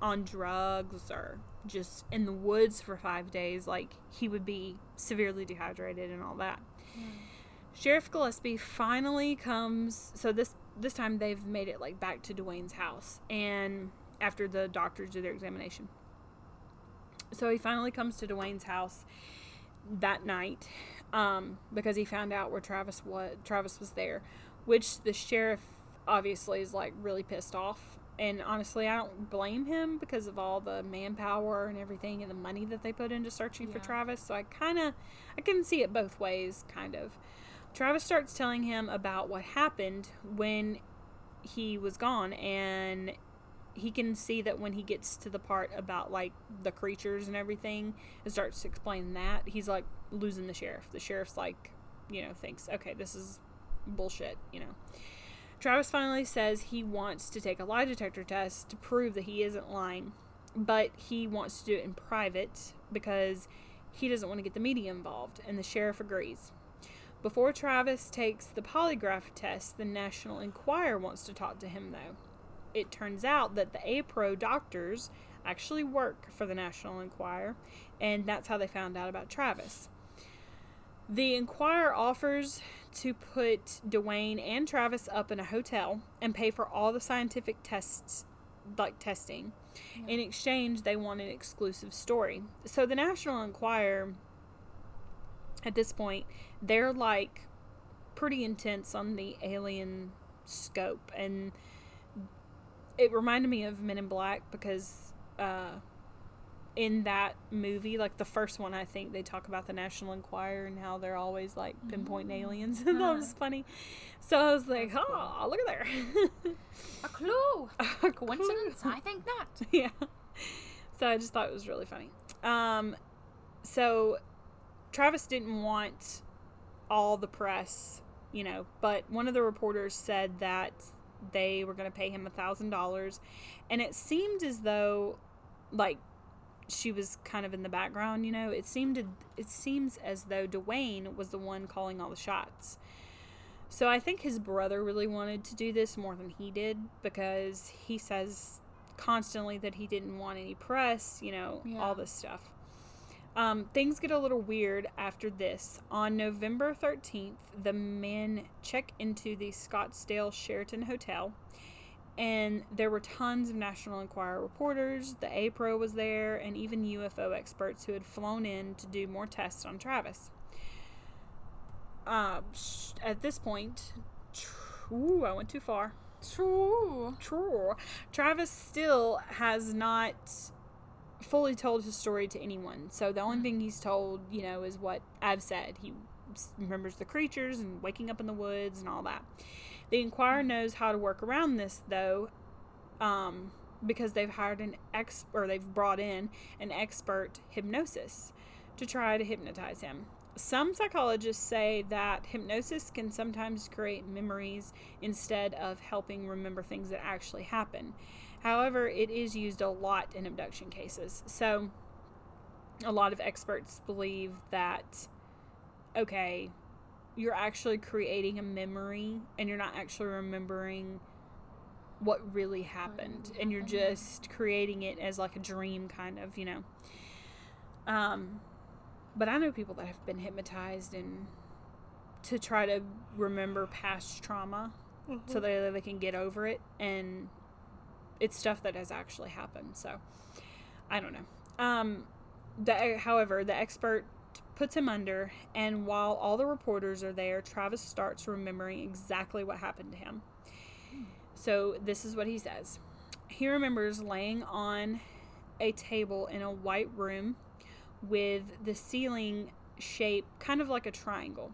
[SPEAKER 1] on drugs or just in the woods for five days, like he would be severely dehydrated and all that. Hmm. Sheriff Gillespie finally comes. So this this time they've made it like back to Duane's house, and after the doctors do their examination, so he finally comes to Duane's house that night um, because he found out where Travis was. Travis was there, which the sheriff obviously is like really pissed off. And honestly, I don't blame him because of all the manpower and everything and the money that they put into searching for Travis. So I kind of, I can see it both ways, kind of. Travis starts telling him about what happened when he was gone, and he can see that when he gets to the part about like the creatures and everything and starts explaining that, he's like losing the sheriff. The sheriff's like, you know, thinks, okay, this is bullshit, you know. Travis finally says he wants to take a lie detector test to prove that he isn't lying, but he wants to do it in private because he doesn't want to get the media involved, and the sheriff agrees. Before Travis takes the polygraph test, the National Enquirer wants to talk to him, though. It turns out that the APRO doctors actually work for the National Enquirer, and that's how they found out about Travis. The Enquirer offers to put Duane and Travis up in a hotel and pay for all the scientific tests, like testing. In exchange, they want an exclusive story. So the National Enquirer, at this point, they're like pretty intense on the alien scope. And it reminded me of Men in Black because uh, in that movie, like the first one, I think they talk about the National Enquirer and how they're always like pinpointing aliens. and that was funny. So I was like,
[SPEAKER 2] That's cool.
[SPEAKER 1] oh, look at there.
[SPEAKER 2] A clue.
[SPEAKER 1] A
[SPEAKER 2] Coincidence? I think not.
[SPEAKER 1] yeah. So I just thought it was really funny. Um, so Travis didn't want all the press, you know, but one of the reporters said that they were going to pay him a thousand dollars, and it seemed as though, like, she was kind of in the background, you know. It seemed to, it seems as though Duane was the one calling all the shots. So I think his brother really wanted to do this more than he did because he says constantly that he didn't want any press, you know,
[SPEAKER 2] Yeah.
[SPEAKER 1] all this stuff. Um, things get a little weird after this. On November 13th, the men check into the Scottsdale Sheraton Hotel, and there were tons of National Enquirer reporters. The APRO was there, and even UFO experts who had flown in to do more tests on Travis. Uh, at this point, ooh, I went too far.
[SPEAKER 2] True.
[SPEAKER 1] True. Travis still has not fully told his story to anyone. So the only thing he's told, you know, is what I've said. He remembers the creatures and waking up in the woods and all that. The Enquirer knows how to work around this, though, um, because they've hired an ex or they've brought in an expert hypnosis to try to hypnotize him. Some psychologists say that hypnosis can sometimes create memories instead of helping remember things that actually happen. However, it is used a lot in abduction cases. So, a lot of experts believe that, okay, you're actually creating a memory and you're not actually remembering what really happened. And you're just creating it as like a dream, kind of, you know. Um, but I know people that have been hypnotized and to try to remember past trauma so that they can get over it and it's stuff that has actually happened so i don't know. Um the, however the expert puts him under and while all the reporters are there travis starts remembering exactly what happened to him. So this is what he says. He remembers laying on a table in a white room with the ceiling shape kind of like a triangle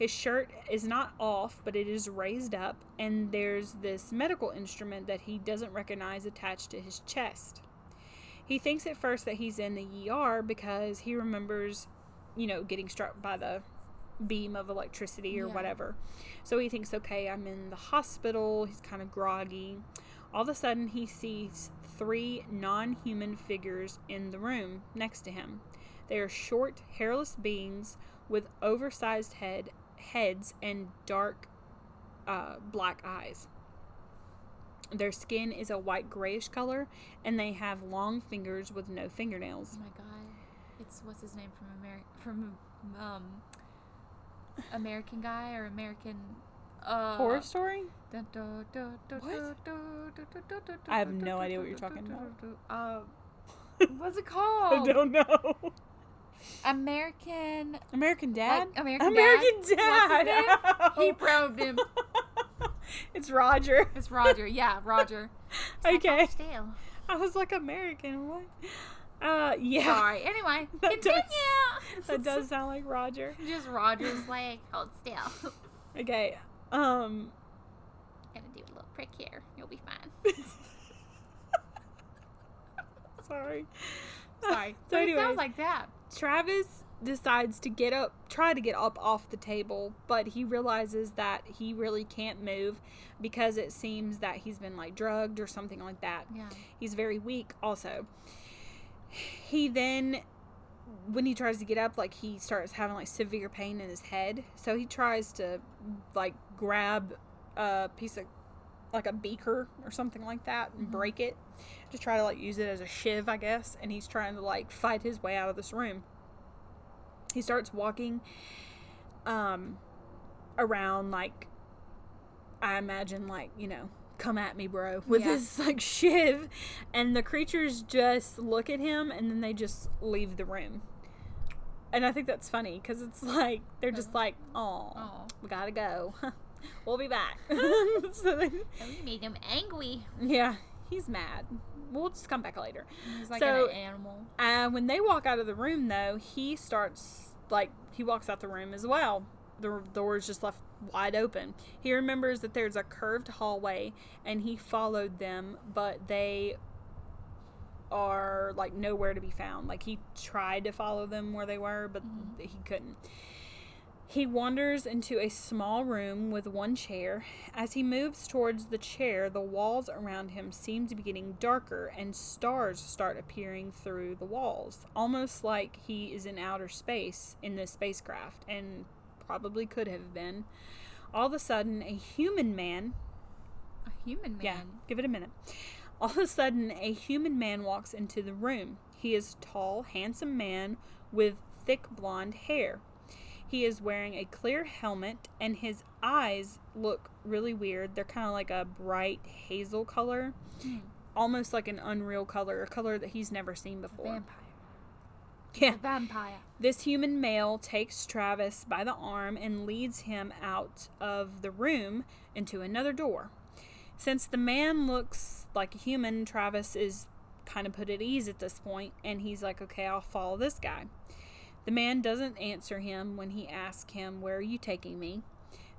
[SPEAKER 1] his shirt is not off, but it is raised up, and there's this medical instrument that he doesn't recognize attached to his chest. He thinks at first that he's in the ER because he remembers, you know, getting struck by the beam of electricity or
[SPEAKER 2] Yeah.
[SPEAKER 1] whatever. So he thinks, okay, I'm in the hospital. He's kind of groggy. All of a sudden, he sees three non human figures in the room next to him. They are short, hairless beings with oversized head heads and dark uh, black eyes. Their skin is a white grayish color, and they have long fingers with no fingernails.
[SPEAKER 2] Oh my god. It's what's his name from American from um American guy or American uh
[SPEAKER 1] Horror story? What? I have no idea what you're talking about.
[SPEAKER 2] Uh, what's it called?
[SPEAKER 1] I don't know.
[SPEAKER 2] American.
[SPEAKER 1] American Dad?
[SPEAKER 2] Like American
[SPEAKER 1] American
[SPEAKER 2] Dad?
[SPEAKER 1] Dad.
[SPEAKER 2] He probed him.
[SPEAKER 1] it's Roger.
[SPEAKER 2] It's Roger. Yeah, Roger.
[SPEAKER 1] Okay.
[SPEAKER 2] Still.
[SPEAKER 1] I was like American. What? Uh, yeah.
[SPEAKER 2] Sorry. Anyway,
[SPEAKER 1] That
[SPEAKER 2] continue.
[SPEAKER 1] does- That does sound like Roger.
[SPEAKER 2] Just Roger's leg. Hold still.
[SPEAKER 1] Okay. Um.
[SPEAKER 2] Gonna do a little prick here. You'll be fine.
[SPEAKER 1] Sorry.
[SPEAKER 2] Sorry.
[SPEAKER 1] So
[SPEAKER 2] but it sounds like that.
[SPEAKER 1] Travis decides to get up, try to get up off the table, but he realizes that he really can't move because it seems that he's been like drugged or something like that.
[SPEAKER 2] Yeah.
[SPEAKER 1] He's very weak, also. He then, when he tries to get up, like he starts having like severe pain in his head. So he tries to like grab a piece of like a beaker or something like that and
[SPEAKER 2] Mhm.
[SPEAKER 1] break it to try to like use it as a shiv, I guess. And he's trying to like fight his way out of this room. He starts walking um around like I imagine like, you know, come at me, bro, with
[SPEAKER 2] Yeah.
[SPEAKER 1] his like shiv and the creatures just look at him and then they just leave the room. And I think that's funny cuz it's like they're just like, "Oh, we got to go. we'll be back." so they,
[SPEAKER 2] We made him angry.
[SPEAKER 1] yeah, he's mad. We'll just come back later.
[SPEAKER 2] He's like
[SPEAKER 1] So-
[SPEAKER 2] an animal.
[SPEAKER 1] Uh, when they walk out of the room, though, he starts like he walks out the room as well. The door is just left wide open. He remembers that there's a curved hallway, and he followed them, but they are like nowhere to be found. Like he tried to follow them where they were, but
[SPEAKER 2] Mhm.
[SPEAKER 1] he couldn't. He wanders into a small room with one chair. As he moves towards the chair, the walls around him seem to be getting darker and stars start appearing through the walls, almost like he is in outer space in this spacecraft, and probably could have been. All of a sudden, a human man
[SPEAKER 2] A human man.
[SPEAKER 1] yeah, give it a minute. All of a sudden, a human man walks into the room. He is a tall, handsome man with thick blonde hair. He is wearing a clear helmet, and his eyes look really weird. They're kind of like a bright hazel color,
[SPEAKER 2] Hmm.
[SPEAKER 1] almost like an unreal color, a color that he's never seen before.
[SPEAKER 2] Vampire.
[SPEAKER 1] Yeah.
[SPEAKER 2] A vampire.
[SPEAKER 1] This human male takes Travis by the arm and leads him out of the room into another door. Since the man looks like a human, Travis is kind of put at ease at this point, and he's like, okay, I'll follow this guy. The man doesn't answer him when he asks him, Where are you taking me?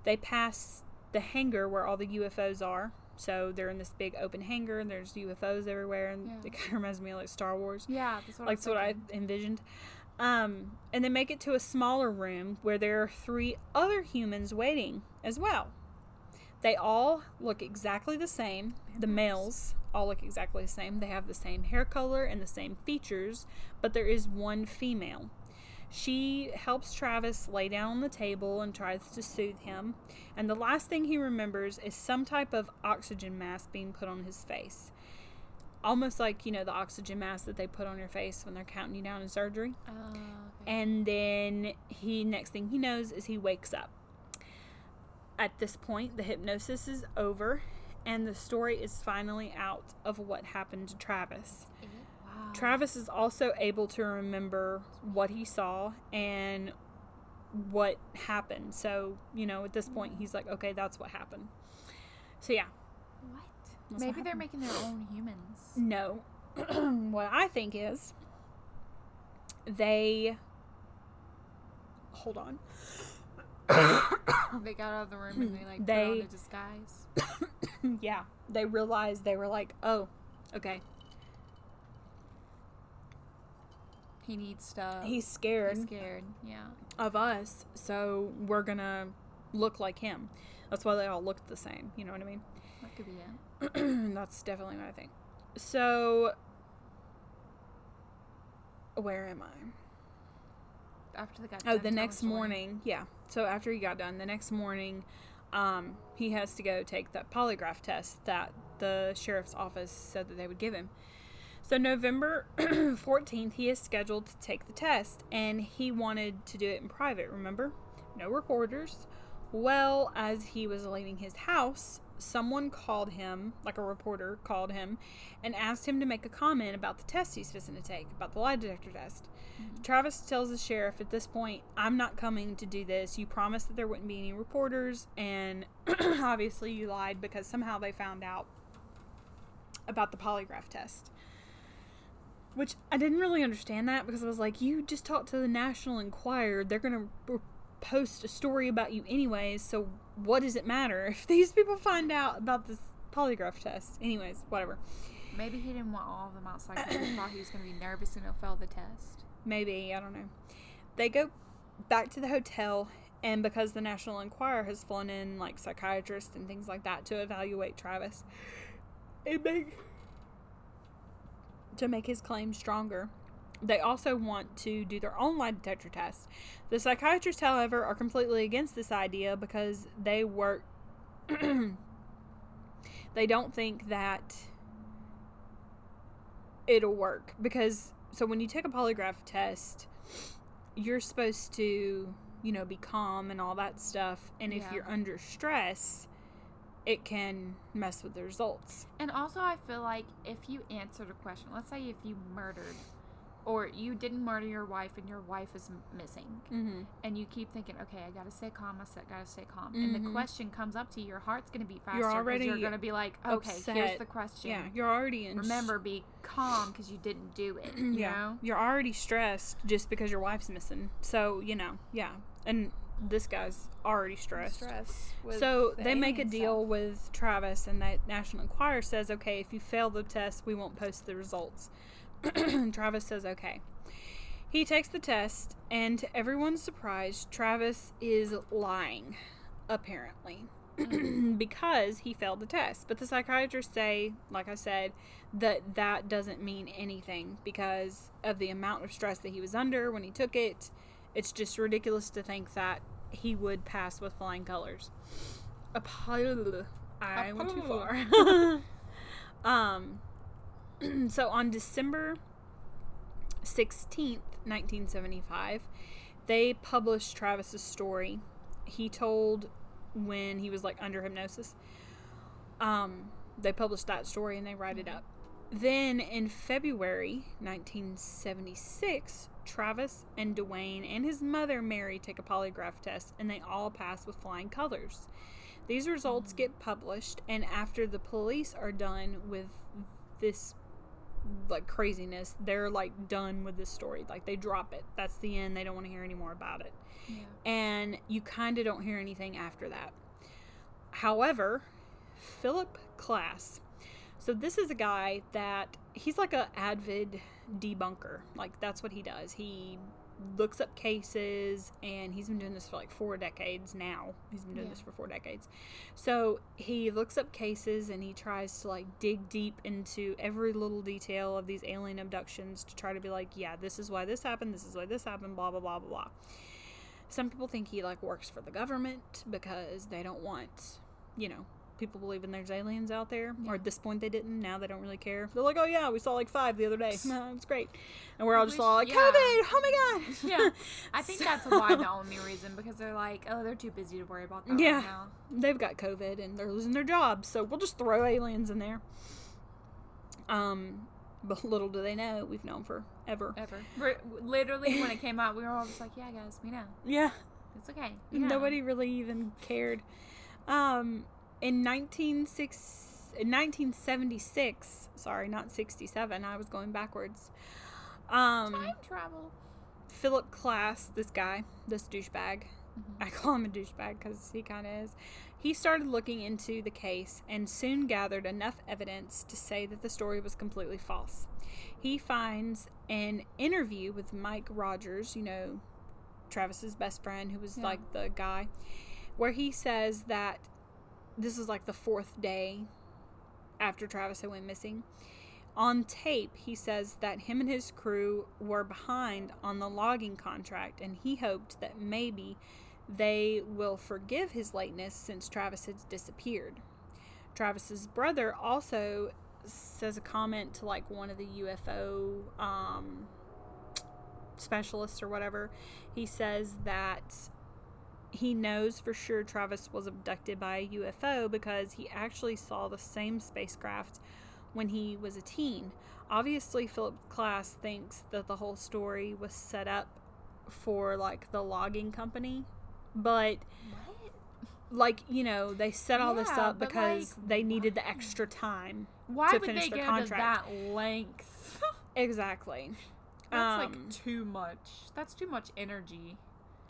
[SPEAKER 1] They pass the hangar where all the UFOs are. So they're in this big open hangar, and there's UFOs everywhere, and
[SPEAKER 2] Yeah.
[SPEAKER 1] it kind of reminds me of like Star Wars
[SPEAKER 2] Yeah, that's what
[SPEAKER 1] like
[SPEAKER 2] I
[SPEAKER 1] that's what I envisioned. Um, and they make it to a smaller room where there are three other humans waiting as well. They all look exactly the same. The males all look exactly the same. They have the same hair color and the same features, but there is one female. She helps Travis lay down on the table and tries to soothe him. And the last thing he remembers is some type of oxygen mask being put on his face almost like you know the oxygen mask that they put on your face when they're counting you down in surgery
[SPEAKER 2] Oh, okay.
[SPEAKER 1] and then he next thing he knows is he wakes up at this point the hypnosis is over and the story is finally out of what happened to travis
[SPEAKER 2] wow.
[SPEAKER 1] Travis is also able to remember what he saw and what happened so you know at this point he's like okay that's what happened so yeah
[SPEAKER 2] What?
[SPEAKER 1] That's what
[SPEAKER 2] Maybe they're making their own humans.
[SPEAKER 1] No. what I think is they hold on.
[SPEAKER 2] they got out of the room and they like
[SPEAKER 1] They-
[SPEAKER 2] put on a disguise.
[SPEAKER 1] yeah, they realized they were like, "Oh, okay."
[SPEAKER 2] He needs stuff.
[SPEAKER 1] He's scared
[SPEAKER 2] He's scared. Yeah.
[SPEAKER 1] of us, so we're to look like him. That's why they all looked the same, you know what I mean?
[SPEAKER 2] That could be it.
[SPEAKER 1] That's definitely what I think. So where am I?
[SPEAKER 2] After the guy.
[SPEAKER 1] Oh, the next morning, yeah. So after he got done, the next morning, um, he has to go take that polygraph test that the sheriff's office said that they would give him. So November 14th, he is scheduled to take the test, and he wanted to do it in private. Remember, no reporters. Well, as he was leaving his house, someone called him, like a reporter called him, and asked him to make a comment about the test he's fixing to take, about the lie detector test. Mm-hmm. Travis tells the sheriff at this point, I'm not coming to do this. You promised that there wouldn't be any reporters, and obviously you lied because somehow they found out about the polygraph test. Which I didn't really understand that because I was like, you just talked to the National Enquirer. They're going to post a story about you anyways, so what does it matter if these people find out about this polygraph test? Anyways, whatever.
[SPEAKER 2] Maybe he didn't want all of them outside because he thought he was going to be nervous and he'll fail the test.
[SPEAKER 1] Maybe, I don't know. They go back to the hotel, and because the National Enquirer has flown in like psychiatrists and things like that to evaluate Travis, it make to make his claim stronger. They also want to do their own lie detector test. The psychiatrists, however, are completely against this idea because they work. they don't think that it'll work because so when you take a polygraph test, you're supposed to, you know, be calm and all that stuff. And if
[SPEAKER 2] Yeah.
[SPEAKER 1] you're under stress, it can mess with the results.
[SPEAKER 2] And also, I feel like if you answered a question, let's say if you murdered or you didn't murder your wife and your wife is missing,
[SPEAKER 1] Mm-hmm.
[SPEAKER 2] and you keep thinking, okay, I gotta stay calm, I gotta stay calm, and the
[SPEAKER 1] Mhm.
[SPEAKER 2] question comes up to you, your heart's gonna beat faster. 'cause
[SPEAKER 1] already
[SPEAKER 2] you're gonna be like, okay, here's the question.
[SPEAKER 1] Yeah, you're already in.
[SPEAKER 2] Remember, be calm because you didn't do it. You
[SPEAKER 1] yeah,
[SPEAKER 2] know?
[SPEAKER 1] you're already stressed just because your wife's missing. So you know, yeah, and this guy's already stressed.
[SPEAKER 2] Stress.
[SPEAKER 1] So
[SPEAKER 2] the
[SPEAKER 1] they make a deal
[SPEAKER 2] stuff.
[SPEAKER 1] with Travis, and that National Enquirer says, okay, if you fail the test, we won't post the results. Travis says, okay. He takes the test, and to everyone's surprise, Travis is lying, apparently, because he failed the test. But the psychiatrists say, like I said, that that doesn't mean anything because of the amount of stress that he was under when he took it. It's just ridiculous to think that he would pass with flying colors. Apol- I went too far. um, so on December 16th, 1975, they published Travis's story. He told when he was like under hypnosis. Um, they published that story and they write it up. Then in February 1976, Travis and Duane and his mother Mary take a polygraph test and they all pass with flying colors. These results mm. get published, and after the police are done with this like craziness, they're like done with this story. Like they drop it. That's the end. They don't want to hear any more about it.
[SPEAKER 2] Yeah.
[SPEAKER 1] And you kind of don't hear anything after that. However, Philip Klass. So this is a guy that he's like a avid debunker. Like that's what he does. He looks up cases and he's been doing this for like four decades now. He's been doing
[SPEAKER 2] Yeah.
[SPEAKER 1] this for four decades. So he looks up cases and he tries to like dig deep into every little detail of these alien abductions to try to be like, yeah, this is why this happened, this is why this happened, blah blah blah blah blah. Some people think he like works for the government because they don't want, you know, people believing there's aliens out there. Or at this point they didn't. Now they don't really care. They're like, oh yeah, we saw like five the other day. it's great. And we're all just all like,
[SPEAKER 2] yeah.
[SPEAKER 1] COVID. Oh my god.
[SPEAKER 2] Yeah. I think that's why the only reason because they're like, oh, they're too busy to worry about that
[SPEAKER 1] Yeah.
[SPEAKER 2] right now.
[SPEAKER 1] they've got COVID and they're losing their jobs, so we'll just throw aliens in there. Um, but little do they know we've known forever.
[SPEAKER 2] Ever. We're, literally, when it came out, we were all just like, yeah, guys, we know.
[SPEAKER 1] Yeah,
[SPEAKER 2] It's okay.
[SPEAKER 1] Nobody really even cared. Um, in 196 in 1976, sorry, not 67. I was going backwards. Um,
[SPEAKER 2] Time travel.
[SPEAKER 1] Philip Klass, this guy, this douchebag,
[SPEAKER 2] Mm-hmm.
[SPEAKER 1] I call him a douchebag because he kind of is. He started looking into the case and soon gathered enough evidence to say that the story was completely false. He finds an interview with Mike Rogers, you know, Travis's best friend, who was
[SPEAKER 2] Yeah.
[SPEAKER 1] like the guy, where he says that this is like the fourth day after Travis had went missing. On tape, he says that him and his crew were behind on the logging contract, and he hoped that maybe they will forgive his lateness since Travis has disappeared. Travis's brother also says a comment to like one of the UFO um, specialists or whatever. He says that he knows for sure Travis was abducted by a UFO because he actually saw the same spacecraft when he was a teen. Obviously, Philip Klass thinks that the whole story was set up for like the logging company, but
[SPEAKER 2] What?
[SPEAKER 1] like you know they set all this up because
[SPEAKER 2] like,
[SPEAKER 1] they needed the extra time.
[SPEAKER 2] Why
[SPEAKER 1] To
[SPEAKER 2] would
[SPEAKER 1] finish
[SPEAKER 2] they
[SPEAKER 1] their
[SPEAKER 2] go
[SPEAKER 1] contract.
[SPEAKER 2] to that length?
[SPEAKER 1] Exactly.
[SPEAKER 2] That's
[SPEAKER 1] Um,
[SPEAKER 2] like too much. That's too much energy.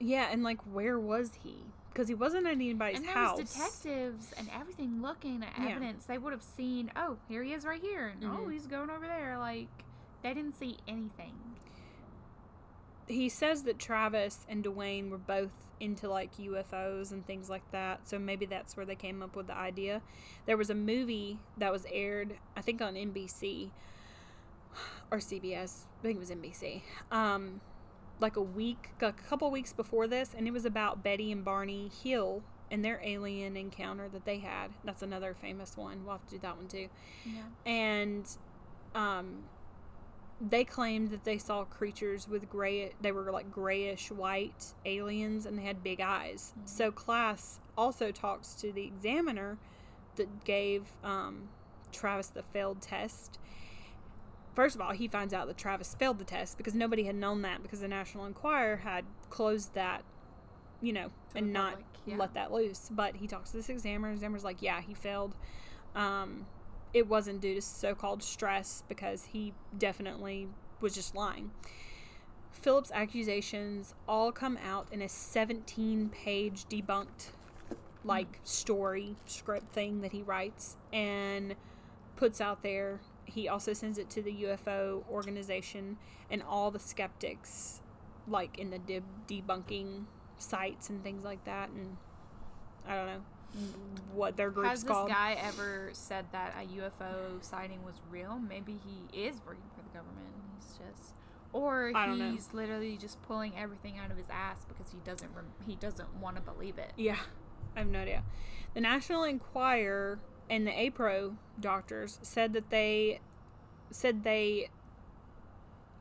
[SPEAKER 1] Yeah, and like where was he? Because he wasn't at anybody's
[SPEAKER 2] and there
[SPEAKER 1] house.
[SPEAKER 2] was detectives and everything looking at
[SPEAKER 1] Yeah.
[SPEAKER 2] evidence. They would have seen, oh, here he is right here, and oh,
[SPEAKER 1] Mhm.
[SPEAKER 2] he's going over there. Like they didn't see anything.
[SPEAKER 1] he says that Travis and Duane were both into like UFOs and things like that. So maybe that's where they came up with the idea. There was a movie that was aired, I think on NBC or CBS. I think it was NBC. Um, like a week, a couple weeks before this, and it was about Betty and Barney Hill and their alien encounter that they had. That's another famous one. We'll have to do that one too.
[SPEAKER 2] Yeah.
[SPEAKER 1] and um, they claimed that they saw creatures with gray they were like grayish white aliens and they had big eyes so klass also talks to the examiner that gave um, travis the failed test first of all he finds out that travis failed the test because nobody had known that because the national enquirer had closed that you know
[SPEAKER 2] To
[SPEAKER 1] and not
[SPEAKER 2] public, yeah.
[SPEAKER 1] let that loose but he talks to this examiner examiner's like yeah he failed um, it wasn't due to so-called stress because he definitely was just lying. Philip's accusations all come out in a 17-page debunked like story script thing that he writes and puts out there. He also sends it to the UFO organization and all the skeptics, like in the deb- debunking sites and things like that. And I don't know what their group's
[SPEAKER 2] Has this
[SPEAKER 1] called.
[SPEAKER 2] guy ever said that a UFO sighting was real? Maybe he is working for the government. He's just, or
[SPEAKER 1] I don't know.
[SPEAKER 2] he's literally just pulling everything out of his ass because he doesn't rem- he doesn't want to believe it.
[SPEAKER 1] Yeah, I have no idea. The National Enquirer and the APRO doctors said that they said they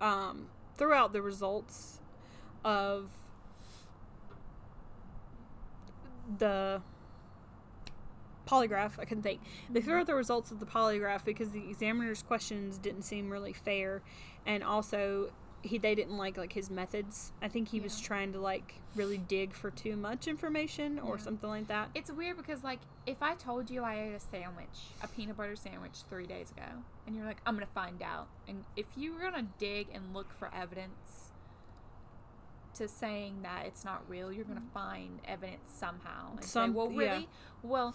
[SPEAKER 1] um, threw out the results of the polygraph. I couldn't think. They threw out the results of the polygraph because the examiner's questions didn't seem really fair, and also he they didn't like like his methods. I think he was trying to like really dig for too much information or
[SPEAKER 2] Yeah.
[SPEAKER 1] something like that.
[SPEAKER 2] It's weird because like if I told you I ate a sandwich, a peanut butter sandwich three days ago, and you're like, I'm gonna find out, and if you were gonna dig and look for evidence to saying that it's not real, you're gonna mm. find evidence somehow. And
[SPEAKER 1] Some-
[SPEAKER 2] say, well,
[SPEAKER 1] yeah.
[SPEAKER 2] really? Well,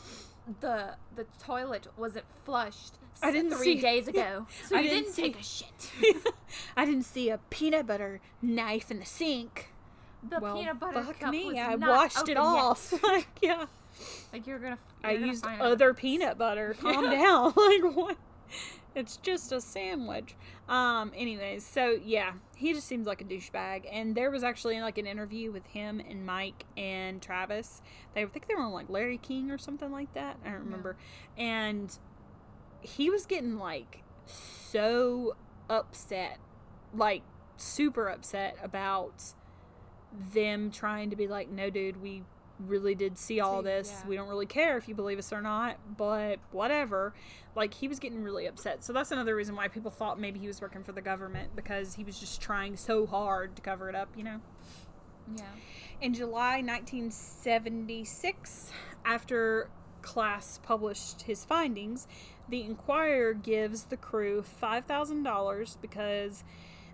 [SPEAKER 2] the the toilet wasn't flushed
[SPEAKER 1] I didn't
[SPEAKER 2] three
[SPEAKER 1] see-
[SPEAKER 2] days ago, so
[SPEAKER 1] I
[SPEAKER 2] you
[SPEAKER 1] didn't
[SPEAKER 2] didn't,
[SPEAKER 1] see-
[SPEAKER 2] take a shit.
[SPEAKER 1] I didn't see a peanut butter knife in the sink.
[SPEAKER 2] The
[SPEAKER 1] well,
[SPEAKER 2] peanut butter
[SPEAKER 1] fuck
[SPEAKER 2] cup
[SPEAKER 1] me,
[SPEAKER 2] was
[SPEAKER 1] I
[SPEAKER 2] not
[SPEAKER 1] washed it off. like, yeah.
[SPEAKER 2] Like you're gonna.
[SPEAKER 1] I
[SPEAKER 2] you're gonna
[SPEAKER 1] used
[SPEAKER 2] find
[SPEAKER 1] other peanut butter. Calm down. Like what? It's just a sandwich. Um. Anyways, so yeah, he just seems like a douchebag. And there was actually like an interview with him and Mike and Travis. They I think they were on like Larry King or something like that. I don't remember. And he was getting like so upset, like super upset about them trying to be like, no, dude, we really did see all this.
[SPEAKER 2] yeah.
[SPEAKER 1] We don't really care if you believe us or not, but whatever. Like, he was getting really upset. So that's another reason why people thought maybe he was working for the government because he was just trying so hard to cover it up, you know?
[SPEAKER 2] Yeah.
[SPEAKER 1] In July 1976, after Klass published his findings, the Enquirer gives the crew $5,000 because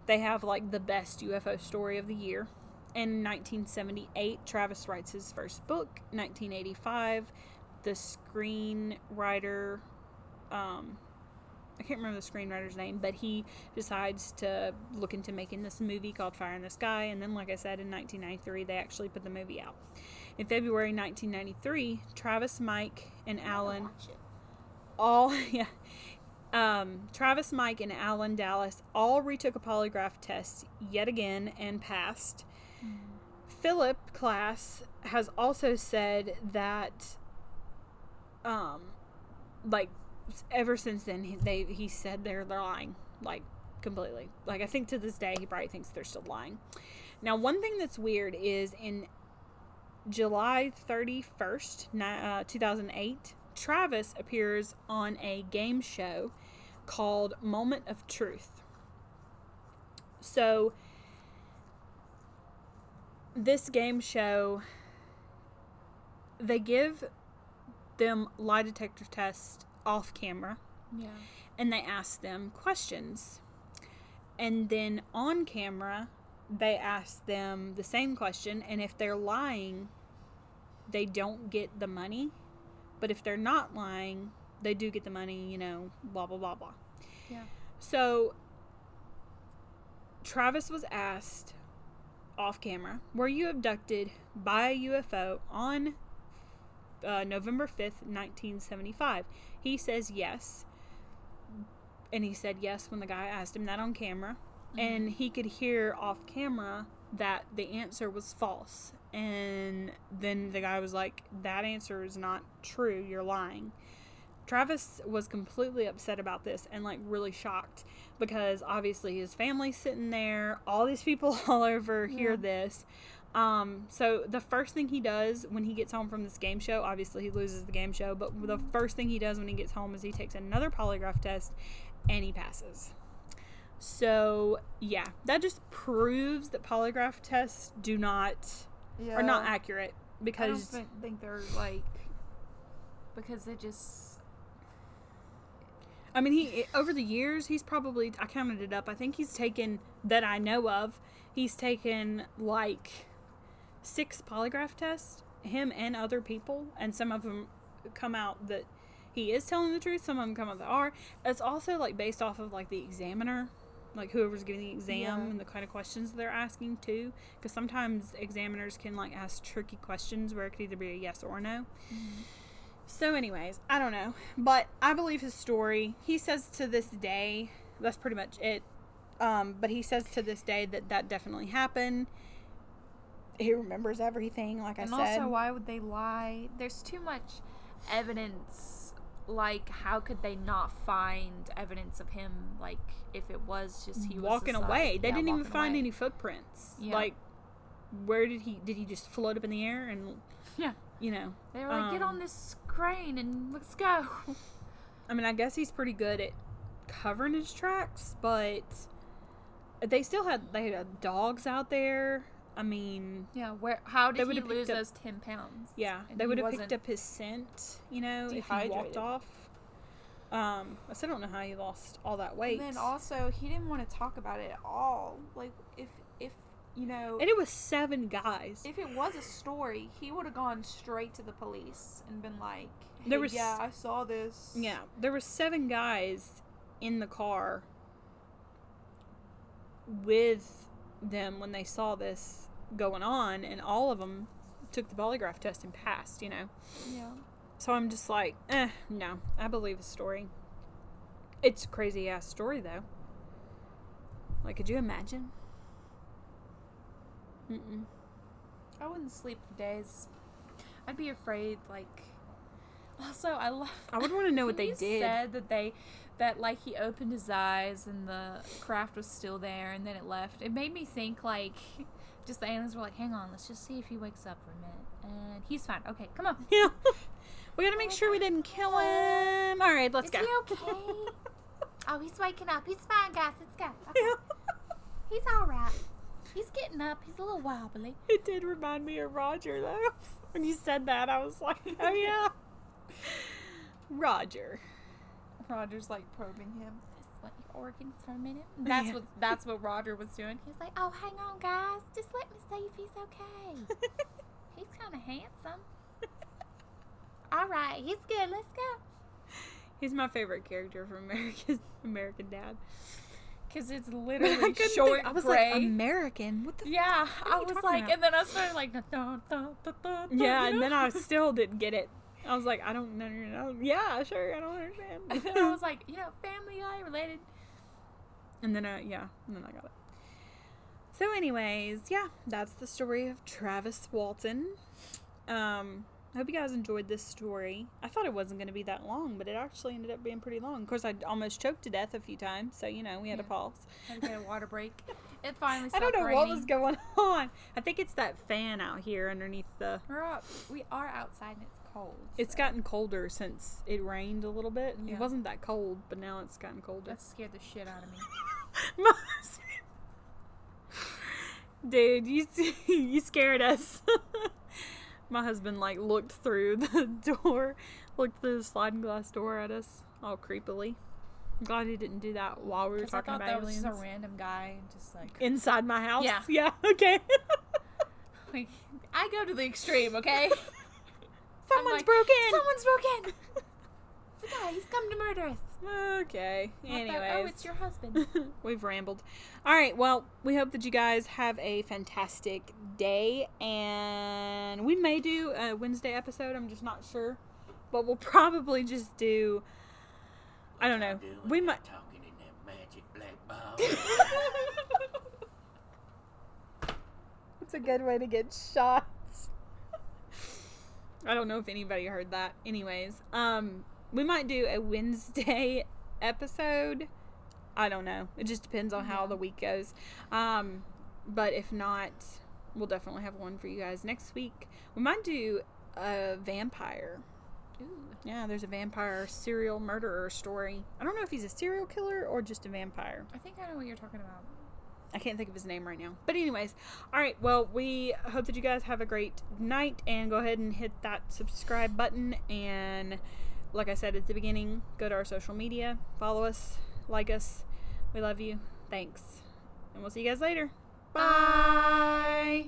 [SPEAKER 1] they have like the best UFO story of the year. In 1978, Travis writes his first book. 1985, the screenwriter, um, I can't remember the screenwriter's name, but he decides to look into making this movie called Fire in the Sky. And then, like I said, in 1993, they actually put the movie out. In February 1993, Travis, Mike, and Alan all, yeah um, travis mike and alan dalis all retook a polygraph test yet again and passed philip klass has also said that um like ever since then he, they he said they're, they're lying like completely like i think to this day he probably thinks they're still lying now one thing that's weird is in July thirty first, uh, two thousand eight, Travis appears on a game show called Moment of Truth. So, this game show, they give them lie detector tests off camera
[SPEAKER 2] Yeah.
[SPEAKER 1] and they ask them questions. And then on camera, they ask them the same question. And if they're lying, they don't get the money. But if they're not lying, they do get the money, you know, blah, blah, blah, blah.
[SPEAKER 2] Yeah.
[SPEAKER 1] So Travis was asked off camera, were you abducted by a UFO on uh, November 5th, 1975? He says yes. And he said yes when the guy asked him that on camera. And he could hear off camera that the answer was false. And then the guy was like, That answer is not true. You're lying. Travis was completely upset about this and like really shocked because obviously his family's sitting there, all these people all over hear
[SPEAKER 2] Yeah.
[SPEAKER 1] this. Um, so the first thing he does when he gets home from this game show, obviously he loses the game show, but the first thing he does when he gets home is he takes another polygraph test and he passes. So yeah, that just proves that polygraph tests do not
[SPEAKER 2] Yeah.
[SPEAKER 1] are not accurate because
[SPEAKER 2] I don't think, think they're like because they just
[SPEAKER 1] I mean, he over the years he's probably I counted it up. I think he's taken that I know of. He's taken like six polygraph tests, him and other people, and some of them come out that he is telling the truth. Some of them come out that are. It's also like based off of like the examiner, like whoever's giving the exam
[SPEAKER 2] Yeah.
[SPEAKER 1] and the kind of questions they're asking too. Because sometimes examiners can like ask tricky questions where it could either be a yes or no. Mm-hmm. So, anyways, I don't know, but I believe his story. He says to this day, that's pretty much it. Um, but he says to this day that that definitely happened. He remembers everything, like I said.
[SPEAKER 2] and also, why would they lie? There's too much evidence. Like, how could they not find evidence of him? Like, if it was just he was
[SPEAKER 1] walking away. they
[SPEAKER 2] yeah,
[SPEAKER 1] didn't even find
[SPEAKER 2] away.
[SPEAKER 1] any footprints.
[SPEAKER 2] Yeah.
[SPEAKER 1] Like, where did he? Did he just float up in the air and?
[SPEAKER 2] Yeah.
[SPEAKER 1] You know.
[SPEAKER 2] They were like, "Get
[SPEAKER 1] um,
[SPEAKER 2] on this crane and let's go."
[SPEAKER 1] I mean, I guess he's pretty good at covering his tracks, but they still had they had dogs out there. I mean,
[SPEAKER 2] Yeah, where? How
[SPEAKER 1] They
[SPEAKER 2] did he lose
[SPEAKER 1] up-
[SPEAKER 2] those ten pounds?
[SPEAKER 1] yeah, they would have picked up his scent. You know, if he walked off. Um, I still don't know how he lost all that weight.
[SPEAKER 3] And then also, he didn't want to talk about it at all. Like, if if you know,
[SPEAKER 1] and it was seven guys.
[SPEAKER 3] if it was a story, he would have gone straight to the police and been like, hey,
[SPEAKER 1] There was-
[SPEAKER 3] "Yeah, I saw this."
[SPEAKER 1] Yeah, there were seven guys in the car with them when they saw this going on, and all of them took the polygraph test and passed. You know,
[SPEAKER 3] yeah.
[SPEAKER 1] so I'm just like, eh, no, I believe his story. It's a crazy ass story though. Like, could you imagine? Mm-mm.
[SPEAKER 2] I wouldn't sleep for days. I'd be afraid. Like, also, I love.
[SPEAKER 1] I would want to know what they did.
[SPEAKER 2] Said that they, that like he opened his eyes and the craft was still there, and then it left. It made me think like, just the aliens were like, "Hang on, let's just see if he wakes up for a minute." And he's fine. Okay, come on.
[SPEAKER 1] Yeah. we gotta make sure we didn't kill him. All right, let's go.
[SPEAKER 2] Is
[SPEAKER 1] go.
[SPEAKER 2] he okay? oh, he's waking up. He's fine, guys. Let's go. Okay. He's all right. He's getting up. He's a little wobbly.
[SPEAKER 1] It did remind me of Roger, though. When you said that, I was like, oh, yeah. Roger.
[SPEAKER 3] Roger's like probing him.
[SPEAKER 2] Just let your organs for a minute. That's
[SPEAKER 1] Yeah.
[SPEAKER 2] what that's what Roger was doing. He's like, "Oh, hang on, guys. Just let me see if he's okay. he's kind of handsome. All right, he's good. Let's go."
[SPEAKER 1] He's my favorite character from American American Dad.
[SPEAKER 2] Because it's literally
[SPEAKER 1] think-
[SPEAKER 2] short
[SPEAKER 1] I was
[SPEAKER 2] gray.
[SPEAKER 1] like, American? What the
[SPEAKER 2] yeah, I was like,
[SPEAKER 1] about?
[SPEAKER 2] and then I started like, dun, dun, dun,
[SPEAKER 1] Yeah, and then I still didn't get it. I was like, I don't know. know. Yeah, sure, I don't understand.
[SPEAKER 2] and then I was like, you know, Family Guy related.
[SPEAKER 1] And then, I, yeah, and then I got it. So, anyways, yeah, that's the story of Travis Walton. Um, I hope you guys enjoyed this story. I thought it wasn't going to be that long, but it actually ended up being pretty long. Of course, I almost choked to death a few times, so you know we had to
[SPEAKER 2] Yeah.
[SPEAKER 1] pause.
[SPEAKER 2] Had to get a water break. It finally
[SPEAKER 1] I don't know
[SPEAKER 2] raining.
[SPEAKER 1] what was going on. I think it's that fan out here underneath the.
[SPEAKER 2] We're out, we are outside and it's cold.
[SPEAKER 1] It's gotten colder since it rained a little bit.
[SPEAKER 2] Yeah.
[SPEAKER 1] It wasn't that cold, but now it's gotten colder.
[SPEAKER 2] that scared the shit out of me.
[SPEAKER 1] Dude, you you scared us. My husband like looked through the door, looked through the sliding glass door at us, all creepily. I'm glad he didn't do that while we were
[SPEAKER 2] 'Cause I
[SPEAKER 1] talking
[SPEAKER 2] thought
[SPEAKER 1] about
[SPEAKER 2] that was just a random guy, just like,
[SPEAKER 1] Inside my house.
[SPEAKER 2] Yeah.
[SPEAKER 1] Yeah. Okay.
[SPEAKER 2] like I go to the extreme, okay?
[SPEAKER 1] Someone's
[SPEAKER 2] like,
[SPEAKER 1] broken.
[SPEAKER 2] Someone's broken. It's a guy. He's come to murder us.
[SPEAKER 1] Okay.
[SPEAKER 2] Not that-
[SPEAKER 1] Anyways.
[SPEAKER 2] oh, it's your husband.
[SPEAKER 1] We've rambled. All right. Well, we hope that you guys have a fantastic day, and we may do a Wednesday episode. I'm just not sure, but we'll probably just do. I don't know. We might.
[SPEAKER 4] talking in that magic black ball.
[SPEAKER 1] It's a good way to get shots. I don't know if anybody heard that. Anyways, um, we might do a Wednesday episode. I don't know. It just depends on how the week goes. Um, but if not, we'll definitely have one for you guys next week. We might do a vampire.
[SPEAKER 2] Ooh.
[SPEAKER 1] Yeah, there's a vampire serial murderer story. I don't know if he's a serial killer or just a vampire.
[SPEAKER 2] I think I know what you're talking about.
[SPEAKER 1] I can't think of his name right now. But anyways, all right. Well, we hope that you guys have a great night and go ahead and hit that subscribe button and like I said at the beginning, go to our social media, follow us, like us. We love you. Thanks. And we'll see you guys later. Bye.